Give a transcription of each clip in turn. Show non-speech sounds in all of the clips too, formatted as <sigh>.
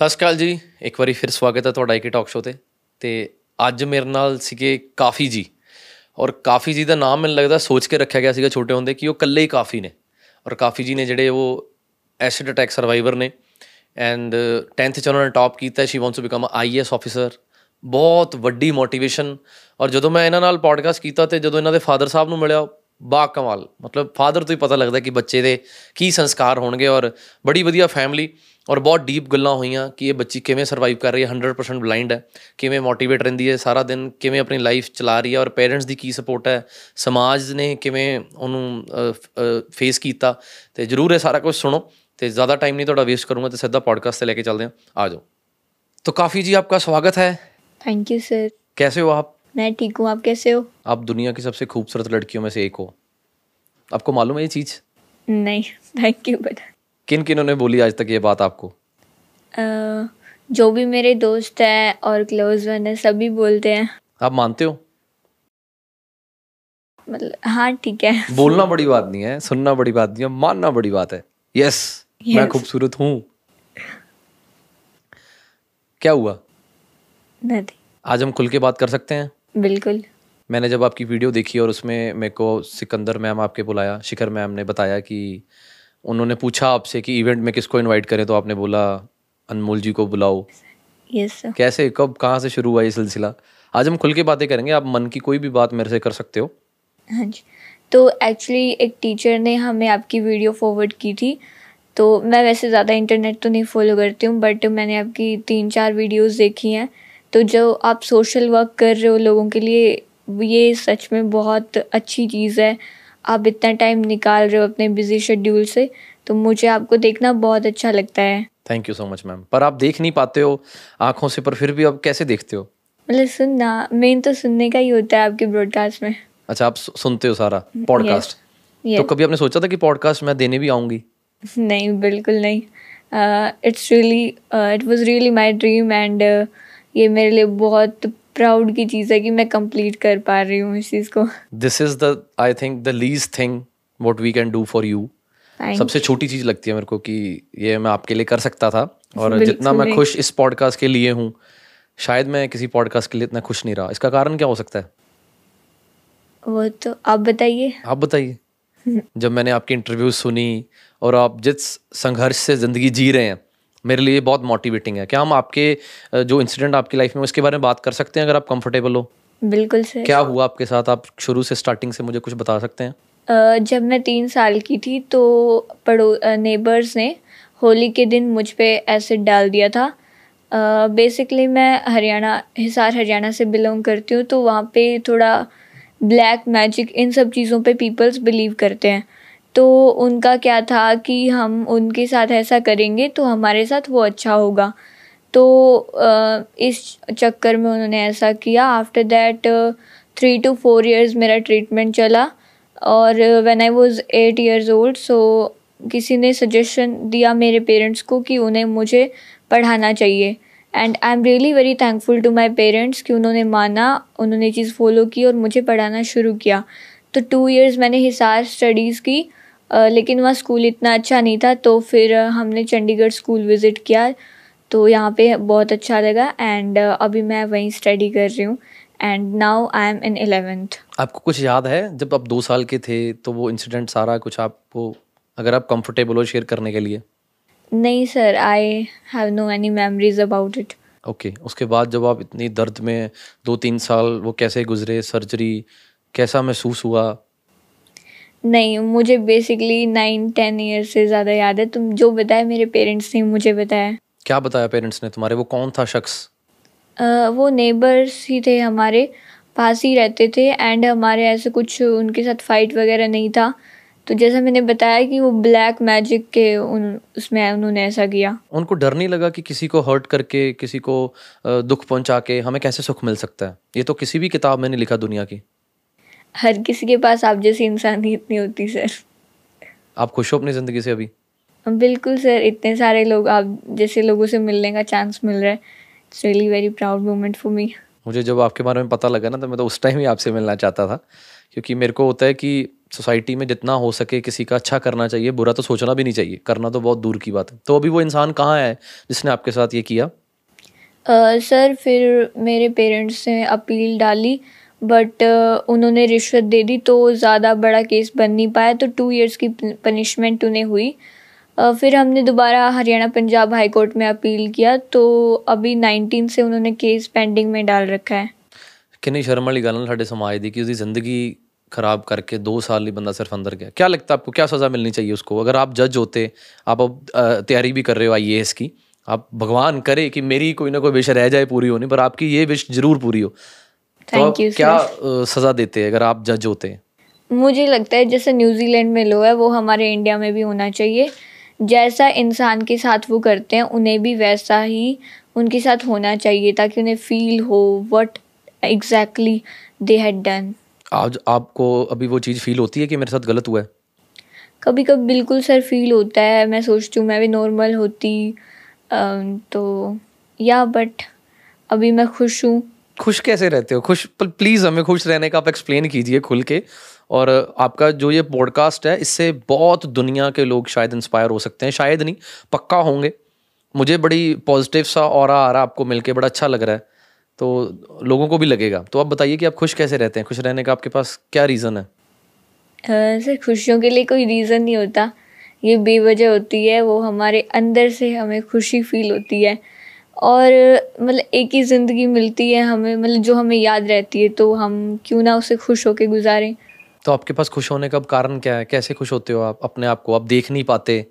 ਸਤਿ ਸ਼੍ਰੀ ਅਕਾਲ ਜੀ। ਇੱਕ ਵਾਰੀ ਫਿਰ ਸਵਾਗਤ ਹੈ ਤੁਹਾਡਾ ਇੱਕ ਟਾਕ ਸ਼ੋ ਤੇ। ਤੇ ਅੱਜ ਮੇਰੇ ਨਾਲ ਸੀਗੇ ਕਾਫੀ ਜੀ। ਔਰ ਕਾਫੀ ਜੀ ਦਾ ਨਾਮ ਮੈਨੂੰ ਲੱਗਦਾ ਸੋਚ ਕੇ ਰੱਖਿਆ ਗਿਆ ਸੀਗਾ ਛੋਟੇ ਹੁੰਦੇ ਕਿ ਉਹ ਇਕੱਲੇ ਹੀ ਕਾਫੀ ਨੇ। ਔਰ ਕਾਫੀ ਜੀ ਨੇ ਜਿਹੜੇ ਉਹ ਐਸਿਡ ਅਟੈਕ ਸਰਵਾਈਵਰ ਨੇ। ਐਂਡ 10th ਚ ਉਹਨਾਂ ਨੇ ਟਾਪ ਕੀਤਾ she wants to become IAS officer ਬਹੁਤ ਵੱਡੀ ਮੋਟੀਵੇਸ਼ਨ ਔਰ ਜਦੋਂ ਮੈਂ ਇਹਨਾਂ ਨਾਲ ਪੋਡਕਾਸਟ ਕੀਤਾ ਤੇ ਜਦੋਂ ਇਹਨਾਂ ਦੇ ਫਾਦਰ ਸਾਹਿਬ ਨੂੰ ਮਿਲਿਆ ਬਾ ਕਮਾਲ। ਮਤਲਬ ਫਾਦਰ ਤੋਂ ਹੀ ਪਤਾ ਲੱਗਦਾ ਕਿ ਬੱਚੇ ਦੇ ਕੀ ਸੰਸਕਾਰ ਹੋਣਗੇ। ਔਰ ਬੜੀ ਵਧੀਆ ਫੈਮਿਲੀ ਔਰ ਬਹੁਤ ਡੀਪ ਗੱਲਾਂ ਹੋਈਆਂ ਕਿ ਇਹ ਬੱਚੀ ਕਿਵੇਂ ਸਰਵਾਈਵ ਕਰ ਰਹੀ ਹੈ 100% ਬਲਾਈਂਡ ਹੈ ਕਿਵੇਂ ਮੋਟੀਵੇਟ ਰਹਿੰਦੀ ਹੈ ਸਾਰਾ ਦਿਨ ਕਿਵੇਂ ਆਪਣੀ ਲਾਈਫ ਚਲਾ ਰਹੀ ਹੈ ਔਰ ਪੇਰੈਂਟਸ ਦੀ ਕੀ ਸਪੋਰਟ ਹੈ ਸਮਾਜ ਨੇ ਕਿਵੇਂ ਉਹਨੂੰ ਫੇਸ ਕੀਤਾ ਤੇ ਜਰੂਰ ਇਹ ਸਾਰਾ ਕੁਝ ਸੁਣੋ ਤੇ ਜ਼ਿਆਦਾ टाइम नहीं थोड़ा वेस्ट करूंगा तो सीधा पॉडकास्ट से लेके चलते हैं आ जाओ तो काफ़ी जी आपका स्वागत है थैंक यू सर कैसे हो आप मैं ठीक हूँ आप कैसे हो आप दुनिया की सबसे खूबसूरत लड़कियों में से एक हो आपको मालूम है ये चीज़ नहीं थैंक यू बट किन किन ने बोली आज तक ये बात आपको? जो भी मेरे दोस्त हैं और क्लोज वन है सभी बोलते हैं। आप मानते हो? मतलब हाँ ठीक है। बोलना बड़ी बात नहीं है सुनना बड़ी बात नहीं है मानना बड़ी बात है। यस मैं Yes. खूबसूरत हूँ। क्या हुआ? नहीं आज हम खुल के बात कर सकते हैं? बिल्कुल। मैंने जब आपकी वीडियो देखी और उसमें मेरे को सिकंदर मैम आपके बुलाया शिखर मैम ने बताया कि उन्होंने पूछा आपसे कि इवेंट में किसको इनवाइट करें तो आपने बोला अनमोल जी को बुलाओ। यस सर कैसे कब कहाँ से शुरू हुआ ये सिलसिला? आज हम खुल के बातें करेंगे आप मन की कोई भी बात मेरे से कर सकते हो। हाँ जी। तो एक्चुअली एक टीचर ने हमें आपकी वीडियो फॉरवर्ड की थी तो मैं वैसे ज़्यादा इंटरनेट तो नहीं फॉलो करती हूँ बट मैंने आपकी तीन चार वीडियोस देखी हैं। तो जो आप सोशल वर्क कर रहे हो लोगों के लिए ये सच में बहुत अच्छी चीज़ है। आप इतना टाइम निकाल रहे हो अपने बिज़ी शेड्यूल से तो मुझे आपको देखना बहुत अच्छा लगता है। Thank you so much ma'am पर आप देख नहीं पाते हो आँखों से पर फिर भी आप कैसे देखते हो? मतलब सुनना मेन तो सुनने का ही होता है आपके ब्रॉडकास्ट में। अच्छा आप सुनते हो सारा पॉडकास्ट तो Yes. कभी आपने सोचा था कि पॉडकास्ट मैं देने भी आऊँगी? नहीं बिल्कुल नहीं। It's really it was really my dream and ये मेरे लिए बहुत प्राउड की चीज़ है कि मैं कंप्लीट कर पा रही हूँ इस चीज़ को। This is the I think the least thing what we can do for you सबसे छोटी चीज़ लगती है मेरे को कि ये मैं आपके लिए कर सकता था और जितना मैं खुश इस पॉडकास्ट के लिए हूँ शायद मैं किसी पॉडकास्ट के लिए इतना खुश नहीं रहा। इसका कारण क्या हो सकता है? वो तो आप बताइए। आप बताइए। <laughs> जब मैंने आपकी इंटरव्यू सुनी और आप जिस संघर्ष से ज़िंदगी जी रहे हैं मेरे लिए बहुत मोटिवेटिंग है। क्या हम आपके जो इंसिडेंट आपकी लाइफ में उसके बारे में बात कर सकते हैं अगर आप कंफर्टेबल हो? बिल्कुल सर। क्या हुआ आपके साथ? आप शुरू से स्टार्टिंग से मुझे कुछ बता सकते हैं? जब मैं तीन साल की थी तो पड़ो नेबर्स ने होली के दिन मुझ पर एसिड डाल दिया था। बेसिकली मैं हरियाणा हिसार हरियाणा से बिलोंग करती हूँ तो वहाँ पे थोड़ा ब्लैक मैजिक इन सब चीज़ों पे पीपल्स बिलीव करते हैं। तो उनका क्या था कि हम उनके साथ ऐसा करेंगे तो हमारे साथ वो अच्छा होगा। तो इस चक्कर में उन्होंने ऐसा किया। After that three to four years मेरा ट्रीटमेंट चला और when I was eight years old so किसी ने सजेशन दिया मेरे पेरेंट्स को कि उन्हें मुझे पढ़ाना चाहिए। And I am really very thankful to my parents कि उन्होंने माना, उन्होंने चीज़ फॉलो की और मुझे पढ़ाना शुरू किया। तो टू इयर्स मैंने हिसार स्टडीज़ की लेकिन वहाँ स्कूल इतना अच्छा नहीं था तो फिर हमने चंडीगढ़ स्कूल विज़िट किया। तो यहाँ पे बहुत अच्छा लगा एंड अभी मैं वहीं स्टडी कर रही हूँ and now I am in eleventh आपको कुछ याद है जब आप दो साल के थे तो वो इंसिडेंट सारा कुछ आपको अगर आप कंफर्टेबल हो शेयर करने के लिए? नहीं sir I have no any memories about it okay उसके बाद जब आप इतनी दर्द में दो तीन साल वो कैसे गुजरे सर्जरी कैसा महसूस हुआ? नहीं मुझे बेसिकली नाइन टेन ईयर से ज़्यादा याद है। तुम जो बताया मेरे पेरेंट्स ने मुझे बताया। क्या बताया पेरेंट्स ने तुम्हारे? वो कौन था शख्स? वो नेबर्स ही थे हमारे पास ही रहते थे एंड हमारे ऐसे कुछ उनके साथ फाइट वगैरह नहीं था। तो जैसा मैंने बताया कि वो ब्लैक मैजिक के उन उसमें उन्होंने ऐसा किया। उनको डर नहीं लगा कि किसी को हर्ट करके किसी को दुख पहुँचा के हमें कैसे सुख मिल सकता है? ये तो किसी भी किताब में नहीं लिखा दुनिया की। हर किसी के पास आप जैसी इंसानियत नहीं होती सर। आप खुश हो अपनी ज़िंदगी से अभी? बिल्कुल सर। इतने सारे लोग आप जैसे लोगों से मिलने का चांस मिल रहा है। It's really very proud moment for me मुझे जब आपके बारे में पता लगा ना तो मैं तो उस टाइम ही आपसे मिलना चाहता था। क्योंकि मेरे को होता है कि सोसाइटी में जितना हो सके किसी का अच्छा करना चाहिए बुरा तो सोचना भी नहीं चाहिए। करना तो बहुत दूर की बात है। तो अभी वो इंसान कहाँ है जिसने आपके साथ ये किया? सर uh, फिर मेरे पेरेंट्स ने अपील डाली बट उन्होंने रिश्वत दे दी तो ज़्यादा बड़ा केस बन नहीं पाया तो टू इयर्स की पनिशमेंट उन्हें हुई फिर हमने दोबारा हरियाणा पंजाब हाई कोर्ट में अपील किया तो अभी नाइनटीन से उन्होंने केस पेंडिंग में डाल रखा है किन्नी शर्म वाली गल ਸਾਡੇ ਸਮਾਜ ਦੀ ਕਿ ਉਹਦੀ ਜ਼ਿੰਦਗੀ खराब करके दो साल ही बंदा सिर्फ अंदर गया क्या लगता है आपको क्या सज़ा मिलनी चाहिए उसको अगर आप जज होते आप अब तैयारी भी कर रहे हो आई की आप भगवान करे कि मेरी कोई ना कोई विश रह जाए पूरी होनी पर आपकी ये विश जरूर पूरी हो तो आप क्या सज़ा देते हैं अगर आप जज होते मुझे लगता है जैसे न्यूजीलैंड में लो है वो हमारे इंडिया में भी होना चाहिए। जैसा इंसान के साथ वो करते हैं उन्हें भी वैसा ही उनके साथ होना चाहिए ताकि उन्हें फील हो what exactly they had done आज आपको अभी वो चीज़ फील होती है कि मेरे साथ गलत हुआ है? कभी कभी बिल्कुल सर फील होता है मैं सोचती हूँ मैं भी नॉर्मल होती तो या बट अभी मैं खुश हूँ। खुश कैसे रहते हो? खुश प्लीज़ हमें खुश रहने का आप एक्सप्लेन कीजिए खुल के। और आपका जो ये पॉडकास्ट है, इससे बहुत दुनिया के लोग शायद इंस्पायर हो सकते हैं। शायद नहीं, पक्का होंगे। मुझे बड़ी पॉजिटिव सा और आ रहा आपको मिलके, बड़ा अच्छा लग रहा है। तो लोगों को भी लगेगा। तो आप बताइए कि आप खुश कैसे रहते हैं? खुश रहने का आपके पास क्या रीज़न है? सर खुशियों के लिए कोई रीज़न नहीं होता। ये बेवजह होती है, वो हमारे अंदर से हमें खुशी फील होती है। और मतलब एक ही ज़िंदगी मिलती है हमें मतलब जो हमें याद रहती है तो हम क्यों ना उसे खुश होकर गुजारें। तो आपके पास खुश होने का कारण क्या है? कैसे खुश होते हो आप अपने आप को? आप देख नहीं पाते।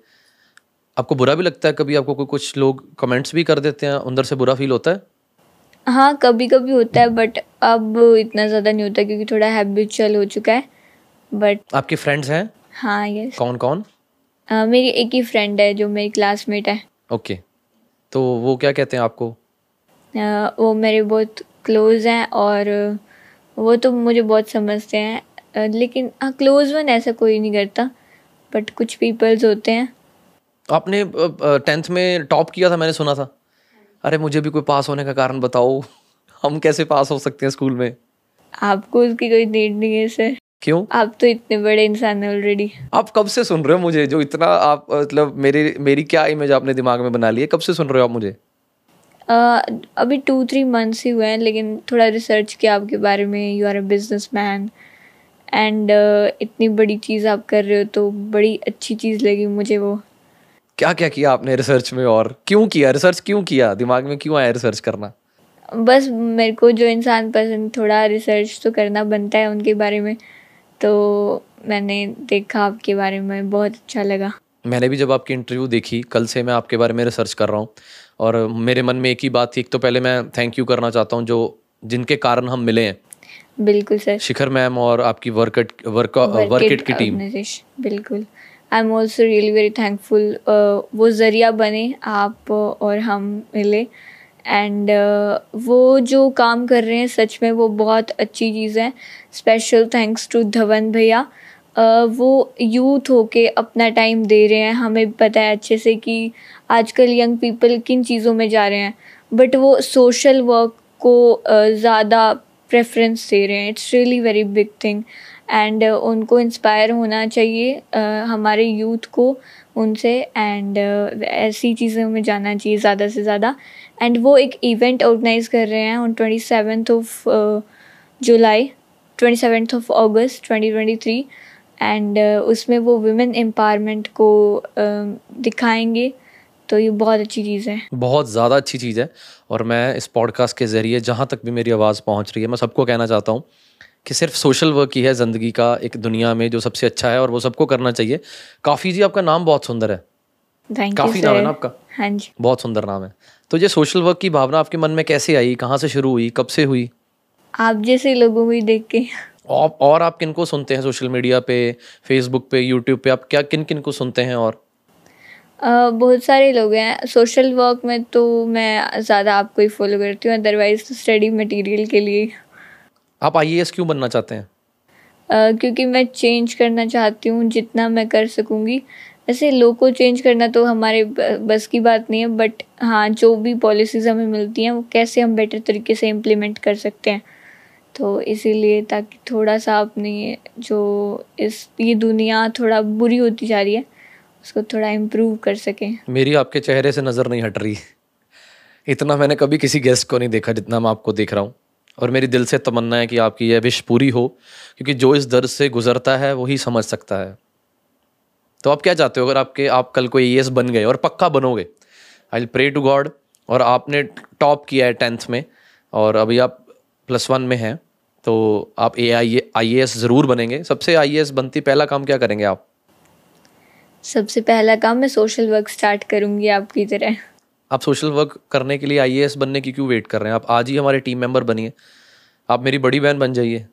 आपको बुरा भी लगता है कभी? आपको कोई कुछ लोग कमेंट्स भी कर देते हैं अंदर से बुरा फील होता है? हाँ कभी कभी होता है बट अब इतना ज़्यादा नहीं होता क्योंकि थोड़ा हैबिचुअल हो चुका है बट आपके फ्रेंड्स हैं? हाँ यस कौन कौन आ, मेरी एक ही फ्रेंड है जो मेरी क्लासमेट है। ओके तो वो क्या कहते हैं आपको? आ, वो मेरे बहुत क्लोज हैं और वो तो मुझे बहुत समझते हैं। लेकिन हाँ क्लोज वन ऐसा कोई नहीं करता बट कुछ पीपल्स होते हैं। आपने टेंथ में टॉप किया था मैंने सुना था। अरे मुझे भी कोई पास होने का कारण बताओ। हम कैसे पास हो सकते हैं स्कूल में? आपको उसकी कोई नीड नहीं है सर क्यों? आप तो इतने बड़े इंसान हैं ऑलरेडी आप कब से सुन रहे हो मुझे? जो इतना आप मतलब मेरे मेरी क्या इमेज आपने दिमाग में बना ली है? कब से सुन रहे हो आप मुझे? uh, अभी टू थ्री मंथ्स ही हुए हैं लेकिन थोड़ा रिसर्च किया आपके बारे में। You are a businessman and इतनी बड़ी चीज़ आप कर रहे हो तो बड़ी अच्छी चीज़ लगी मुझे वो। क्या क्या किया आपने रिसर्च में और क्यों किया? रिसर्च क्यों किया? दिमाग में क्यों आया रिसर्च करना? बस मेरे को जो इंसान पसंद थोड़ा रिसर्च तो करना बनता है उनके बारे में। तो मैंने देखा आपके बारे में बहुत अच्छा लगा। मैंने भी जब आपकी इंटरव्यू देखी कल से मैं आपके बारे में रिसर्च कर रहा हूँ। और मेरे मन में एक ही बात थी एक तो पहले मैं थैंक यू करना चाहता हूँ जो जिनके कारण हम मिले हैं। बिल्कुल सर। शिखर मैम और आपकी वर्कट वर्क वर्किट की टीम बिल्कुल। I am also really very thankful वो ज़रिया बने आप और हम मिले। एंड uh, वो जो काम कर रहे हैं सच में वो बहुत अच्छी चीज़ है। स्पेशल थैंक्स टू धवन भैया। Uh, वो यूथ होके अपना टाइम दे रहे हैं। हमें पता है अच्छे से कि आजकल यंग पीपल किन चीज़ों में जा रहे हैं। बट वो सोशल वर्क को uh, ज़्यादा प्रेफरेंस दे रहे हैं। It's really very big thing and उनको इंस्पायर होना चाहिए uh, हमारे यूथ को उनसे। एंड uh, ऐसी चीज़ों में जाना चाहिए ज़्यादा से ज़्यादा। एंड वो एक इवेंट ऑर्गेनाइज कर रहे हैं on twenty seventh of July twenty seventh of August twenty twenty three and उसमें वो वुमेन एम्पावरमेंट को uh, दिखाएँगे। तो ये बहुत अच्छी चीज़ है। बहुत ज़्यादा अच्छी चीज़ है। और मैं इस पॉडकास्ट के ज़रिए जहाँ तक भी मेरी आवाज़ पहुँच रही है मैं सबको कहना चाहता हूँ कि सिर्फ़ सोशल वर्क ही है ज़िंदगी का एक दुनिया में जो सबसे अच्छा है और वो सबको करना चाहिए। काफ़ी जी आपका नाम बहुत सुंदर है। काफ़ी नाम है ना आपका? हाँ जी। बहुत सुंदर नाम है। तो ये सोशल वर्क की भावना आपके मन में कैसे आई? कहाँ से शुरू हुई? कब से हुई? आप जैसे लोगों को देख के। और, और आप किन को सुनते हैं सोशल मीडिया पे फेसबुक पे यूट्यूब पे? आप क्या किन किन को सुनते हैं और? बहुत सारे लोग हैं। सोशल वर्क में तो मैं ज़्यादा आपको ही फॉलो करती हूँ अदरवाइज़ तो स्टडी मटेरियल के लिए। आप आई क्यों बनना चाहते हैं? uh, क्योंकि मैं चेंज करना चाहती हूँ जितना मैं कर सकूँगी। वैसे लोग को चेंज करना तो हमारे बस की बात नहीं है बट हाँ जो भी पॉलिसीज़ हमें मिलती हैं, वो कैसे हम बेटर तरीके से इम्प्लीमेंट कर सकते हैं। तो इसीलिए ताकि थोड़ा सा अपनी जो इस, ये दुनिया थोड़ा बुरी होती जा रही है, उसको थोड़ा इम्प्रूव कर सकें। मेरी आपके चेहरे से नज़र नहीं हट रही। इतना मैंने कभी किसी गेस्ट को नहीं देखा जितना मैं आपको देख रहा हूँ। और मेरी दिल से तमन्ना है कि आपकी यह विश पूरी हो, क्योंकि जो इस दर्द से गुजरता है वही समझ सकता है। तो आप क्या चाहते हो? अगर आपके आप कल को ए बन गए और पक्का बनोगे आई प्रे टू गॉड और आपने टॉप किया है टेंथ में और अभी आप प्लस वन में हैं तो आप ए आई आई एस ज़रूर बनेंगे। सबसे आई एस बनती पहला काम क्या करेंगे आप? सबसे पहला काम मैं सोशल वर्क स्टार्ट करूँगी आपकी तरह। आप सोशल वर्क करने के लिए आईएएस बनने की क्यों वेट कर रहे हैं? आप आज ही हमारे टीम मेंबर बनिए। आप मेरी बड़ी बहन बन जाइए।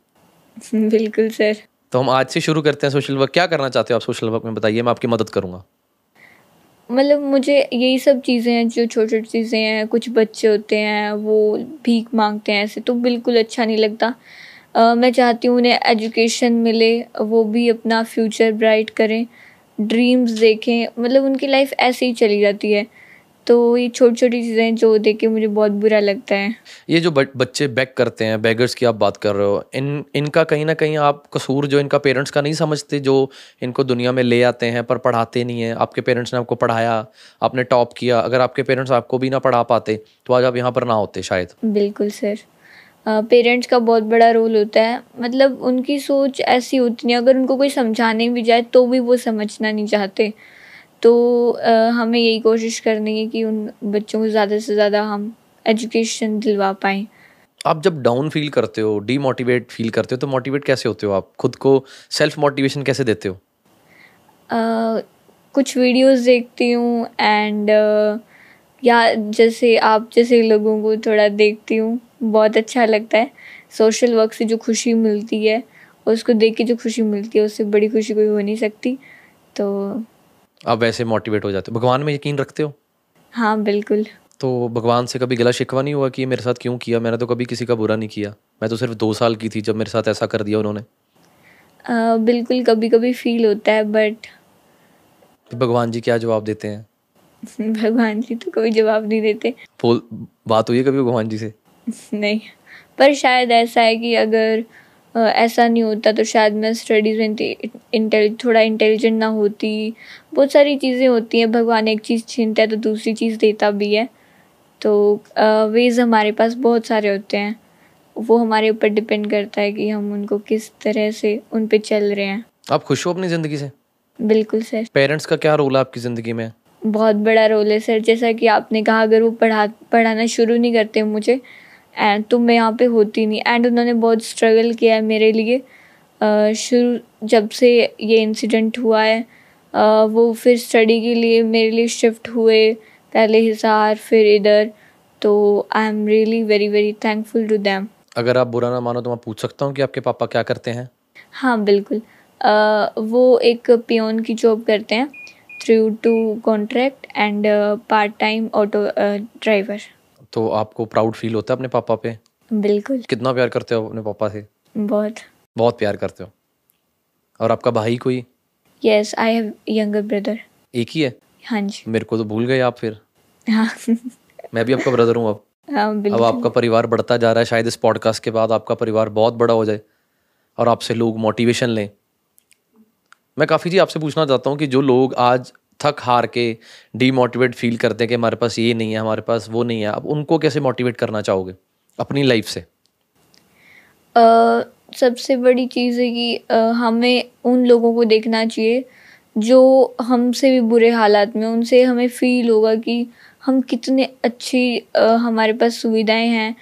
बिल्कुल सर तो हम आज से शुरू करते हैं सोशल वर्क क्या करना चाहते हो आप सोशल वर्क में? बताइए मैं आपकी मदद करूँगा। मतलब मुझे यही सब चीज़ें हैं जो छोटी छोटी चीज़ें हैं कुछ बच्चे होते हैं वो भीख मांगते हैं ऐसे तो बिल्कुल अच्छा नहीं लगता। uh, मैं चाहती हूँ उन्हें एजुकेशन मिले वो भी अपना फ्यूचर ब्राइट करें ड्रीम्स देखें मतलब उनकी लाइफ ऐसे ही चली जाती है। तो ये छोटी छोटी चीज़ें जो देख के मुझे बहुत बुरा लगता है। ये जो बच्चे बैग करते हैं बैगर्स की आप बात कर रहे हो इन इनका कहीं ना कहीं आप कसूर जो इनका पेरेंट्स का नहीं समझते जो इनको दुनिया में ले आते हैं पर पढ़ाते नहीं हैं आपके पेरेंट्स ने आपको पढ़ाया आपने टॉप किया अगर आपके पेरेंट्स आपको भी ना पढ़ा पाते तो आज आप यहाँ पर ना होते शायद। बिल्कुल सर। पेरेंट्स का बहुत बड़ा रोल होता है मतलब उनकी सोच ऐसी होती है अगर उनको कोई समझाने भी जाए तो भी वो समझना नहीं चाहते। तो आ, हमें यही कोशिश करनी है कि उन बच्चों को ज़्यादा से ज़्यादा हम एजुकेशन दिलवा पाएँ। आप जब डाउन फील करते हो डीमोटिवेट फील करते हो तो मोटिवेट कैसे होते हो आप? खुद को सेल्फ मोटिवेशन कैसे देते हो? uh, कुछ वीडियोस देखती हूँ एंड या जैसे आप जैसे लोगों को थोड़ा देखती हूँ बहुत अच्छा लगता है। सोशल वर्क से जो खुशी मिलती है उसको देख के जो खुशी मिलती है उससे बड़ी खुशी कोई हो नहीं सकती। तो आप वैसे मोटिवेट हो जाते हो। भगवान में यकीन रखते हो? हाँ बिल्कुल। तो भगवान से कभी गला शिकवा नहीं हुआ कि मेरे साथ क्यों किया? मैंने तो कभी किसी का बुरा नहीं किया। मैं तो सिर्फ़ दो साल की थी जब मेरे साथ ऐसा कर दिया उन्होंने। बिल्कुल कभी कभी फील होता है बट तो भगवान जी क्या जवाब देते हैं? <laughs> भगवान जी तो कोई जवाब नहीं देते। बोल बात हुई है कभी भगवान जी से? <laughs> नहीं पर शायद ऐसा है कि अगर ऐसा नहीं होता तो शायद मैं स्टडीज़ में इंटेल थोड़ा इंटेलिजेंट ना होती। बहुत सारी चीज़ें होती हैं भगवान एक चीज़ छीनता है तो दूसरी चीज़ देता भी है। तो वेज़ हमारे पास बहुत सारे होते हैं। वो हमारे ऊपर डिपेंड करता है कि हम उनको किस तरह से उन पे चल रहे हैं। आप खुश हो अपनी ज़िंदगी से? बिल्कुल सर। पेरेंट्स का क्या रोल है आपकी ज़िंदगी में? बहुत बड़ा रोल है सर। जैसा कि आपने कहा अगर वो पढ़ा पढ़ाना शुरू नहीं करते मुझे एंड तो मैं यहाँ पे होती नहीं। एंड उन्होंने बहुत स्ट्रगल किया है मेरे लिए। शुरू जब से ये इंसिडेंट हुआ है वो फिर स्टडी के लिए मेरे लिए शिफ्ट हुए। पहले हिसार फिर इधर। तो I am really very very thankful to them अगर आप बुरा ना मानो तो मैं पूछ सकता हूँ कि आपके पापा क्या करते हैं? हाँ बिल्कुल। आ, वो एक पियोन की जॉब करते हैं। Through to contract and part time auto driver तो आपको प्राउड फील होता है अपने पापा पे? बिल्कुल। कितना प्यार करते हो अपने पापा से? बहुत। बहुत प्यार करते हो। और आपका भाई कोई? Yes I have younger brother एक ही है? हाँ जी। मेरे को तो भूल गए आप फिर। हाँ। मैं भी आपका ब्रदर हूँ अब। हाँ अब आपका परिवार बढ़ता जा रहा है शायद इस पॉडकास्ट के बाद आपका परिवार बहुत बड़ा हो जाए और आपसे लोग मोटिवेशन लें। मैं काफ़ी जी आपसे पूछना चाहता हूँ कि जो लोग आज थक हार के डीमोटिवेट फील करते हैं कि हमारे पास ये नहीं है हमारे पास वो नहीं है। अब उनको कैसे मोटिवेट करना चाहोगे अपनी लाइफ से? uh, सबसे बड़ी चीज़ है कि uh, हमें उन लोगों को देखना चाहिए जो हमसे भी बुरे हालात में उनसे हमें फील होगा कि हम कितने अच्छी uh, हमारे पास सुविधाएँ हैं।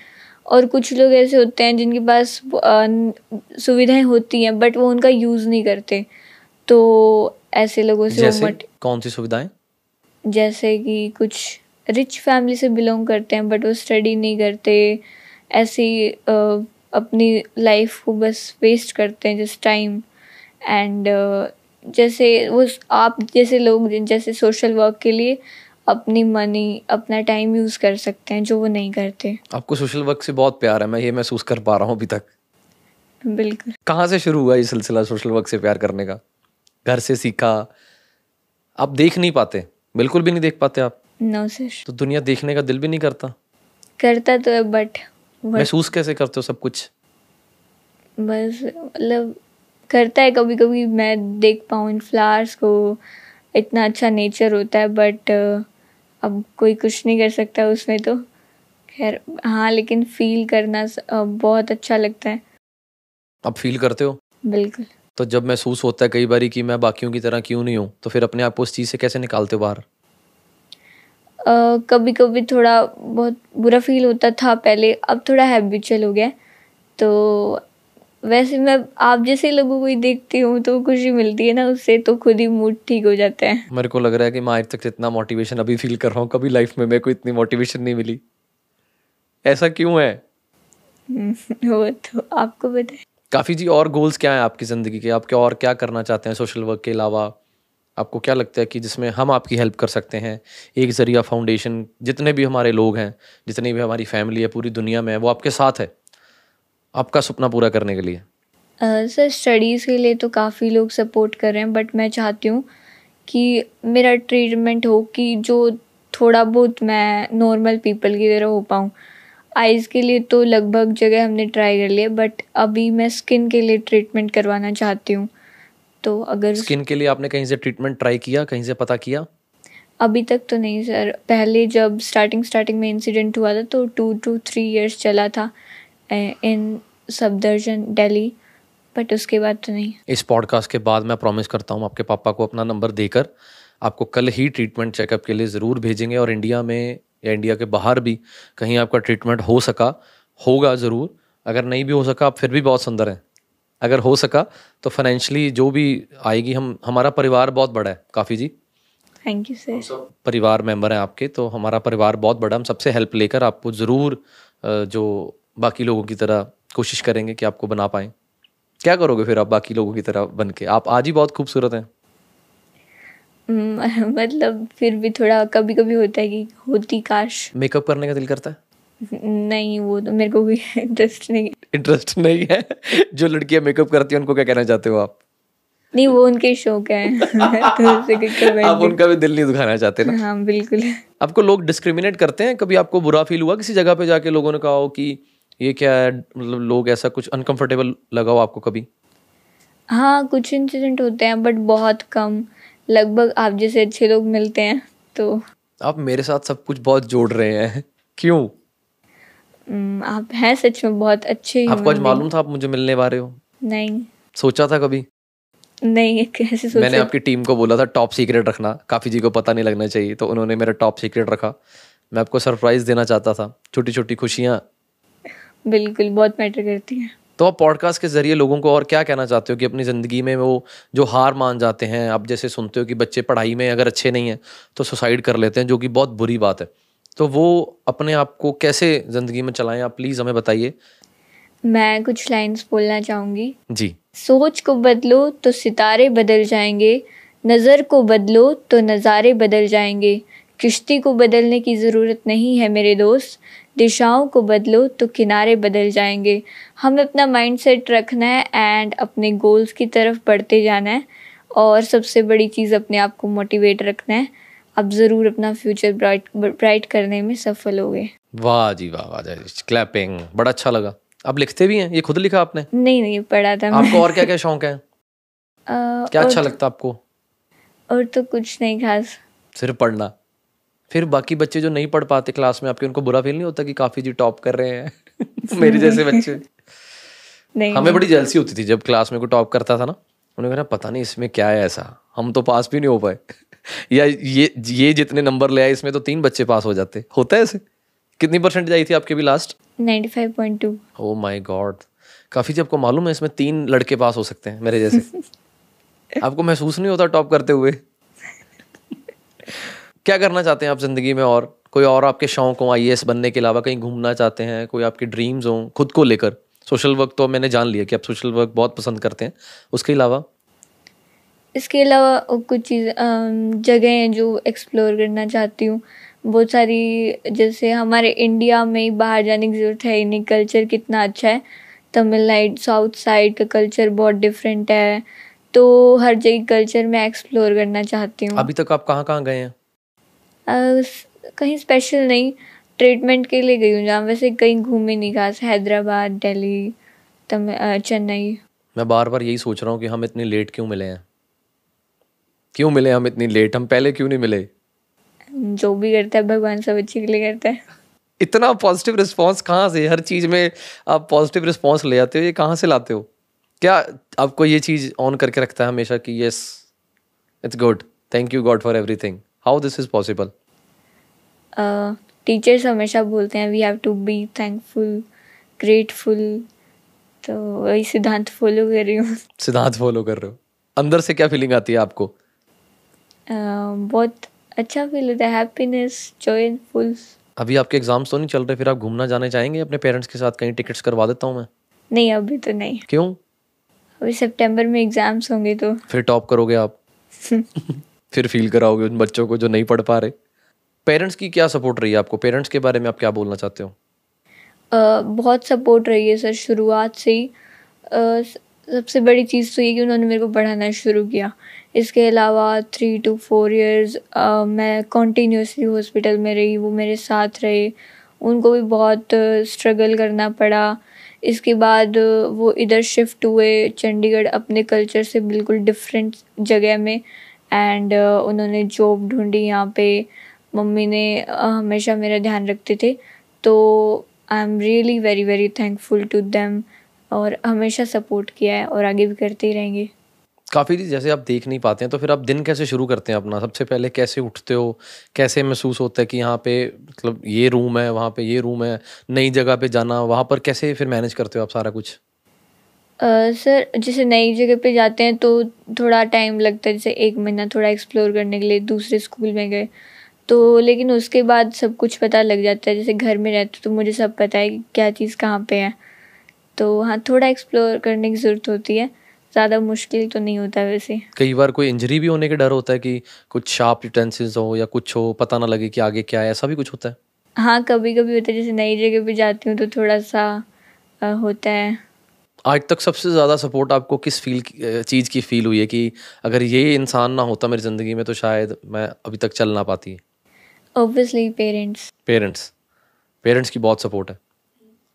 और कुछ लोग ऐसे होते हैं जिनके पास सुविधाएँ होती हैं बट वो उनका यूज़ नहीं करते। तो ऐसे लोगों से जैसे? कौन सी सुविधाएँ? जैसे कि कुछ रिच फैमिली से बिलोंग करते हैं बट वो स्टडी नहीं करते ऐसी अपनी लाइफ को बस वेस्ट करते हैं जस्ट टाइम एंड जैसे वो आप जैसे लोग जैसे सोशल वर्क के लिए अपनी मनी अपना टाइम यूज़ कर सकते हैं जो वो नहीं करते। आपको सोशल वर्क से बहुत प्यार है मैं ये महसूस कर पा रहा हूँ अभी तक। बिल्कुल। कहाँ से शुरू हुआ ये सिलसिला सोशल वर्क से प्यार करने का? घर से सीखा। आप देख नहीं पाते। बिल्कुल भी नहीं देख पाते आप। नो सर तो दुनिया देखने का दिल भी नहीं करता। करता तो है बट महसूस कैसे करते हो सब कुछ? बस मतलब करता है कभी कभी मैं देख पाऊँ इन फ्लावर्स को। इतना अच्छा नेचर होता है बट अब कोई कुछ नहीं कर सकता उसमें तो। खैर हाँ लेकिन फील करना बहुत अच्छा लगता है। आप फील करते हो? बिल्कुल। तो जब महसूस होता है कई बार कि मैं बाकियों की तरह क्यों नहीं हूँ तो फिर अपने आप को उस चीज़ से कैसे निकालते हो बाहर? कभी कभी थोड़ा बहुत बुरा फील होता था पहले अब थोड़ा हैबिचुअल हो गया। तो वैसे मैं आप जैसे लोगों को ही देखती हूँ तो खुशी मिलती है ना उससे तो खुद ही मूड ठीक हो जाता है। मेरे को लग रहा है कि मैं आज तक जितना मोटिवेशन अभी फील कर रहा हूँ कभी लाइफ में मेरे को इतनी मोटिवेशन नहीं मिली। ऐसा क्यों है? <laughs> वो तो आपको बताए काफ़ी जी और गोल्स क्या हैं आपकी ज़िंदगी के? आप क्या और क्या करना चाहते हैं सोशल वर्क के अलावा? आपको क्या लगता है कि जिसमें हम आपकी हेल्प कर सकते हैं? एक ज़रिया फाउंडेशन जितने भी हमारे लोग हैं, जितनी भी हमारी फैमिली है, पूरी दुनिया में है, वो आपके साथ है, आपका सपना पूरा करने के लिए? सर स्टडीज़ के लिए तो काफ़ी लोग सपोर्ट कर रहे हैं बट मैं चाहती हूँ कि मेरा ट्रीटमेंट हो कि जो थोड़ा बहुत मैं नॉर्मल पीपल की तरह हो पाऊँ। आइज़ के लिए तो लगभग जगह हमने ट्राई कर लिया बट अभी मैं स्किन के लिए ट्रीटमेंट करवाना चाहती हूँ। तो अगर स्किन के लिए आपने कहीं से ट्रीटमेंट ट्राई किया कहीं से पता किया? अभी तक तो नहीं सर पहले जब स्टार्टिंग स्टार्टिंग में इंसिडेंट हुआ था तो टू टू थ्री इयर्स चला था इन सफदरजन दिल्ली बट उसके बाद तो नहीं। इस पॉडकास्ट के बाद मैं प्रॉमिस करता हूँ आपके पापा को अपना नंबर देकर आपको कल ही ट्रीटमेंट चेकअप के लिए ज़रूर भेजेंगे और इंडिया में या इंडिया के बाहर भी कहीं आपका ट्रीटमेंट हो सका होगा ज़रूर। अगर नहीं भी हो सका आप फिर भी बहुत सुंदर हैं। अगर हो सका तो फाइनेंशियली जो भी आएगी हम हमारा परिवार बहुत बड़ा है। काफ़ी जी। थैंक यू सर परिवार मेंबर हैं आपके तो हमारा परिवार बहुत बड़ा हम सबसे हेल्प लेकर आपको ज़रूर जो बाकी लोगों की तरह कोशिश करेंगे कि आपको बना पाएँ। क्या करोगे फिर आप बाकी लोगों की तरह बन के आप आज ही बहुत खूबसूरत हैं। <laughs> मतलब फिर भी थोड़ा कभी कभी होता है कि होती काश। मेकअप करने का दिल करता है? नहीं वो तो मेरे को भी <laughs> इंटरेस्ट नहीं। इंटरेस्ट नहीं है? जो लड़कियाँ मेकअप करती हैं उनको क्या कहना चाहते हो आप? नहीं वो उनके शौक <laughs> है। तो आप उनका भी दिल नहीं दुखाना चाहते ना? हाँ बिल्कुल। आपको लोग डिस्क्रिमिनेट करते हैं? कभी आपको बुरा फील हुआ किसी जगह पे जाके लोगों ने कहा हो कि ये क्या है मतलब लोग ऐसा कुछ अनकंफर्टेबल लगा हो आपको कभी? हाँ कुछ इंसिडेंट होते हैं बट बहुत कम। लगभग आप जैसे अच्छे लोग मिलते हैं तो। आप मेरे साथ सब कुछ बहुत जोड़ रहे हैं। क्यों? आप हैं सच में बहुत अच्छे आपको आज मालूम था आप मुझे मिलने वाले हो? नहीं। सोचा था कभी? नहीं <laughs> कैसे सोच? मैंने आपकी टीम को बोला था टॉप सीक्रेट रखना काफ़ी जी को पता नहीं लगना चाहिए। तो उन्होंने मेरा टॉप सीक्रेट रखा। मैं आपको सरप्राइज़ देना चाहता था। छोटी छोटी खुशियाँ। बिल्कुल बहुत मैटर करती है। तो आप पॉडकास्ट के ज़रिए लोगों को और क्या कहना चाहते हो कि अपनी ज़िंदगी में वो जो हार मान जाते हैं आप जैसे सुनते हो कि बच्चे पढ़ाई में अगर अच्छे नहीं हैं तो सुसाइड कर लेते हैं जो कि बहुत बुरी बात है। तो वो अपने आप को कैसे ज़िंदगी में चलाएँ आप प्लीज़ हमें बताइए। मैं कुछ लाइंस बोलना चाहूँगी। जी। सोच को बदलो तो सितारे बदल जाएँगे नज़र को बदलो तो नज़ारे बदल जाएँगे। किश्ती को बदलने की ज़रूरत नहीं है मेरे दोस्त दिशाओं को बदलो तो किनारे बदल जाएँगे। हमें अपना माइंड सेट रखना है एंड अपने गोल्स की तरफ़ बढ़ते जाना है और सबसे बड़ी चीज़ अपने आप को मोटिवेट रखना है। आप ज़रूर अपना फ्यूचर ब्राइट ब्राइट करने में सफल होगे। वाह जी वाह वाह क्लैपिंग बड़ा अच्छा लगा। आप लिखते भी हैं? ये खुद लिखा आपने? नहीं नहीं पढ़ा था आपको और क्या क्या शौक है? <laughs> अ, क्या अच्छा लगता है आपको? और तो कुछ नहीं खास। सिर्फ़ पढ़ना। फिर बाकी बच्चे जो नहीं पढ़ पाते क्लास में आपके उनको बुरा फील नहीं होता कि काफ़ी जी टॉप कर रहे हैं? <laughs> मेरे जैसे <laughs> बच्चे। नहीं। हमें बड़ी जेलसी होती थी जब क्लास में कोई टॉप करता था ना उन्हें कहना पता नहीं इसमें क्या है ऐसा। हम तो पास भी नहीं हो पाए। <laughs> या ये ये जितने नंबर ले आए इसमें तो तीन बच्चे पास हो जाते। होता है ऐसे? कितनी परसेंट आई थी आपके भी लास्ट 95.2 ओ माय गॉड काफ़ी जी आपको मालूम है इसमें तीन लड़के पास हो सकते हैं मेरे जैसे। आपको महसूस नहीं होता टॉप करते हुए? क्या करना चाहते हैं आप ज़िंदगी में? और कोई और आपके शौक हो आई बनने के अलावा कहीं घूमना चाहते हैं कोई आपके ड्रीम्स हों खुद को लेकर। सोशल वर्क तो मैंने जान लिया कि आप सोशल वर्क बहुत पसंद करते हैं। उसके अलावा? इसके अलावा कुछ चीज़ जगह हैं जो एक्सप्लोर करना चाहती हूँ। बहुत सारी जैसे हमारे इंडिया में ही बाहर जाने की ज़रूरत है ही नहीं। कल्चर कितना अच्छा है। तमिलनाडु साउथ साइड का कल्चर बहुत डिफरेंट है। तो हर जगह कल्चर मैं एक्सप्लोर करना चाहती हूँ। अभी तक आप कहाँ कहाँ गए हैं? कहीं स्पेशल नहीं ट्रीटमेंट के लिए गई हूँ जहाँ वैसे कहीं घूमी नहीं खास हैदराबाद दिल्ली तम चेन्नई। मैं बार बार यही सोच रहा हूँ कि हम इतनी लेट क्यों मिले हैं? क्यों मिले हम इतनी लेट हम पहले क्यों नहीं मिले? जो भी करता है भगवान सब अच्छे के लिए करता है। इतना पॉजिटिव रिस्पांस कहाँ से? हर चीज़ में आप पॉजिटिव रिस्पांस ले आते हो ये कहाँ से लाते हो? क्या आपको ये चीज़ ऑन करके रखता है हमेशा कि yes it's good thank you God for everything how this is possible teachers हमेशा बोलते हैं we have to be thankful grateful तो वही सिद्धांत फॉलो कर रही हूँ। सिद्धांत फॉलो कर रहे हो। अंदर से क्या फीलिंग आती है आपको? अ, बहुत अच्छा फील होता है। हैप्पीनेस जॉयफुल अभी आपके एग्ज़ाम्स तो नहीं चल रहे फिर आप घूमना जाने चाहेंगे अपने पेरेंट्स के साथ? कहीं टिकट्स करवा देता हूँ मैं। नहीं अभी तो नहीं। क्यों? अभी सितंबर में एग्ज़ाम्स होंगे तो। फिर टॉप करोगे आप। <laughs> फिर फील कराओगे उन बच्चों को जो नहीं पढ़ पा रहे? पेरेंट्स की क्या सपोर्ट रही है आपको? पेरेंट्स के बारे में आप क्या बोलना चाहते हो? बहुत सपोर्ट रही है सर शुरुआत से ही। सबसे बड़ी चीज़ तो ये कि उन्होंने मेरे को पढ़ाना शुरू किया। इसके अलावा थ्री टू फोर इयर्स मैं कॉन्टीन्यूसली हॉस्पिटल में रही, वो मेरे साथ रहे। उनको भी बहुत स्ट्रगल करना पड़ा। इसके बाद वो इधर शिफ्ट हुए, चंडीगढ़ अपने कल्चर से बिल्कुल डिफरेंट जगह में। एंड उन्होंने जॉब ढूंढी यहाँ पे, मम्मी ने हमेशा मेरा ध्यान रखते थे। तो I am really very very thankful to them और हमेशा सपोर्ट किया है और आगे भी करते ही रहेंगे। काफ़ी जैसे आप देख नहीं पाते हैं तो फिर आप दिन कैसे शुरू करते हैं अपना? सबसे पहले कैसे उठते हो? कैसे महसूस होता है कि यहाँ पे मतलब ये रूम है, वहाँ पे ये रूम है, नई जगह पे जाना, वहाँ पर कैसे फिर मैनेज करते हो आप सारा कुछ? सर जैसे नई जगह पे जाते हैं तो थोड़ा टाइम लगता है जैसे एक महीना थोड़ा एक्सप्लोर करने के लिए दूसरे स्कूल में गए। तो लेकिन उसके बाद सब कुछ पता लग जाता है जैसे घर में रहते तो मुझे सब पता है कि क्या चीज़ कहाँ पे है। तो हाँ थोड़ा एक्सप्लोर करने की ज़रूरत होती है ज़्यादा मुश्किल तो नहीं होता वैसे। कई बार कोई इंजरी भी होने के डर होता है कि कुछ शार्प यूटेंसिल्स हो या कुछ हो पता ना लगे कि आगे क्या है ऐसा भी कुछ होता है? हाँ कभी कभी होता है जैसे नई जगह पे जाती हूँ तो थोड़ा सा अ, होता है। आज तक सबसे ज़्यादा सपोर्ट आपको किस फील चीज़ की फील हुई है कि अगर ये इंसान ना होता मेरी ज़िंदगी में तो शायद मैं अभी तक चल ना पाती। ऑब्वियसली पेरेंट्स पेरेंट्स पेरेंट्स की बहुत सपोर्ट है।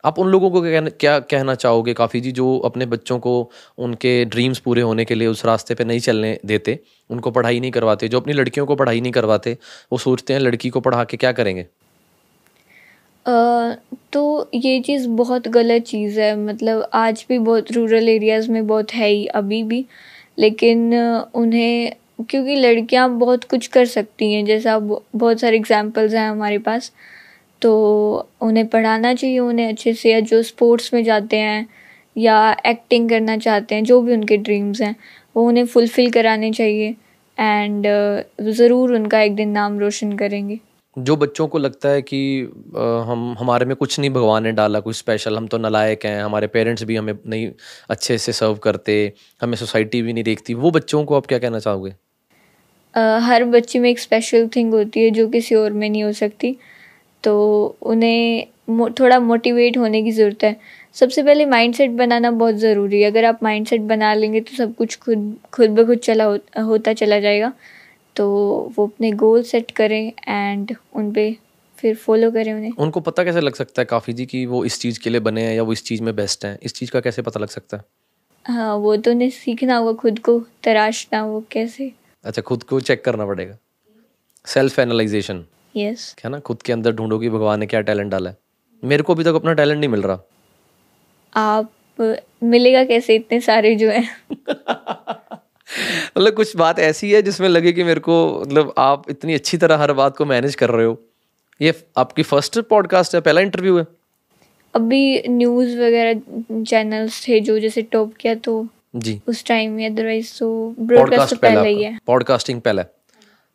आप उन लोगों को क्या कहना, क्या कहना चाहोगे काफ़ी जी जो अपने बच्चों को उनके ड्रीम्स पूरे होने के लिए उस रास्ते पे नहीं चलने देते उनको पढ़ाई नहीं करवाते जो अपनी लड़कियों को पढ़ाई नहीं करवाते वो सोचते हैं लड़की को पढ़ा के क्या करेंगे? तो ये चीज़ बहुत गलत चीज़ है। मतलब आज भी बहुत रूरल एरियाज़ में बहुत है ही अभी भी। लेकिन उन्हें, क्योंकि लड़कियाँ बहुत कुछ कर सकती हैं। जैसा बहुत सारे एग्जांपल्स हैं हमारे पास। तो उन्हें पढ़ाना चाहिए, उन्हें अच्छे से, या जो स्पोर्ट्स में जाते हैं, या एक्टिंग करना चाहते हैं, जो भी उनके ड्रीम्स हैं, वो उन्हें फुलफ़िल कराने चाहिए। एंड ज़रूर उनका एक दिन नाम रोशन करेंगे। जो बच्चों को लगता है कि अ, हम हमारे में कुछ नहीं भगवान ने डाला कुछ स्पेशल हम तो नलायक हैं हमारे पेरेंट्स भी हमें नहीं अच्छे से सर्व करते हमें सोसाइटी भी नहीं देखती वो बच्चों को आप क्या कहना चाहोगे? अ, हर बच्चे में एक स्पेशल थिंग होती है जो किसी और में नहीं हो सकती तो उन्हें मो, थोड़ा मोटिवेट होने की ज़रूरत है। सबसे पहले माइंडसेट बनाना बहुत ज़रूरी है अगर आप माइंडसेट बना लेंगे तो सब कुछ खुद खुद ब खुद चला हो, होता चला जाएगा। तो वो अपने गोल सेट करें एंड उन पे फिर फॉलो करें उन्हें। उनको पता कैसे लग सकता है काफ़ी जी कि वो इस चीज़ के लिए बने हैं या वो इस चीज़ में बेस्ट हैं? इस चीज़ का कैसे पता लग सकता है? हाँ वो तो उन्हें सीखना होगा खुद को तराशना वो कैसे। अच्छा खुद को चेक करना पड़ेगा। सेल्फ एनालाइजेशन यस है ना खुद के अंदर ढूंढो कि भगवान ने क्या टैलेंट डाला है। मेरे को अभी तक अपना टैलेंट नहीं मिल रहा। आप मिलेगा कैसे इतने सारे जो हैं? <laughs> मतलब कुछ बात ऐसी है जिसमें लगे कि मेरे को मतलब आप इतनी अच्छी तरह हर बात को मैनेज कर रहे हो। ये आपकी फ़र्स्ट पॉडकास्ट है पहला इंटरव्यू है। अभी न्यूज़ वगैरह चैनल्स थे जो जैसे टॉप किया तो जी। उस टाइम में अदरवाइज़ तो ब्रॉडकास्ट तो पहले ही है। पॉडकास्टिंग पहला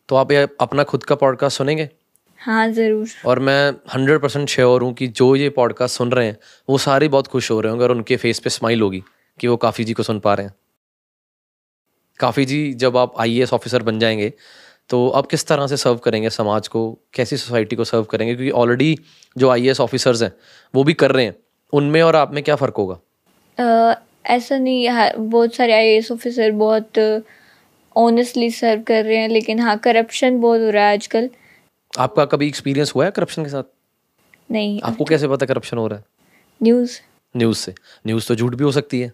तो आप ये अपना खुद का पॉडकास्ट सुनेंगे? हाँ ज़रूर। और मैं हंड्रेड परसेंट श्योर हूँ कि जो ये पॉडकास्ट सुन रहे हैं वो सारे बहुत खुश हो रहे होंगे और उनके फेस पे स्माइल होगी कि वो काफ़ी जी को सुन पा रहे हैं। काफ़ी जी जब आप आईएएस ऑफिसर बन जाएँगे तो आप किस तरह से सर्व करेंगे समाज को? कैसी सोसाइटी को सर्व करेंगे? क्योंकि ऑलरेडी जो आईएएस ऑफिसर्स हैं वो भी कर रहे हैं। उनमें और आप में क्या फ़र्क होगा? अ, ऐसा नहीं हाँ, बहुत सारे आईएएस ऑफिसर बहुत ऑनेस्टली सर्व कर रहे हैं लेकिन हाँ करप्शन बहुत हो रहा है आजकल। आपका कभी एक्सपीरियंस हुआ है करप्शन के साथ? नहीं आपको कैसे पता करप्शन हो रहा है? न्यूज़ न्यूज़ से। न्यूज़ तो झूठ भी हो सकती है।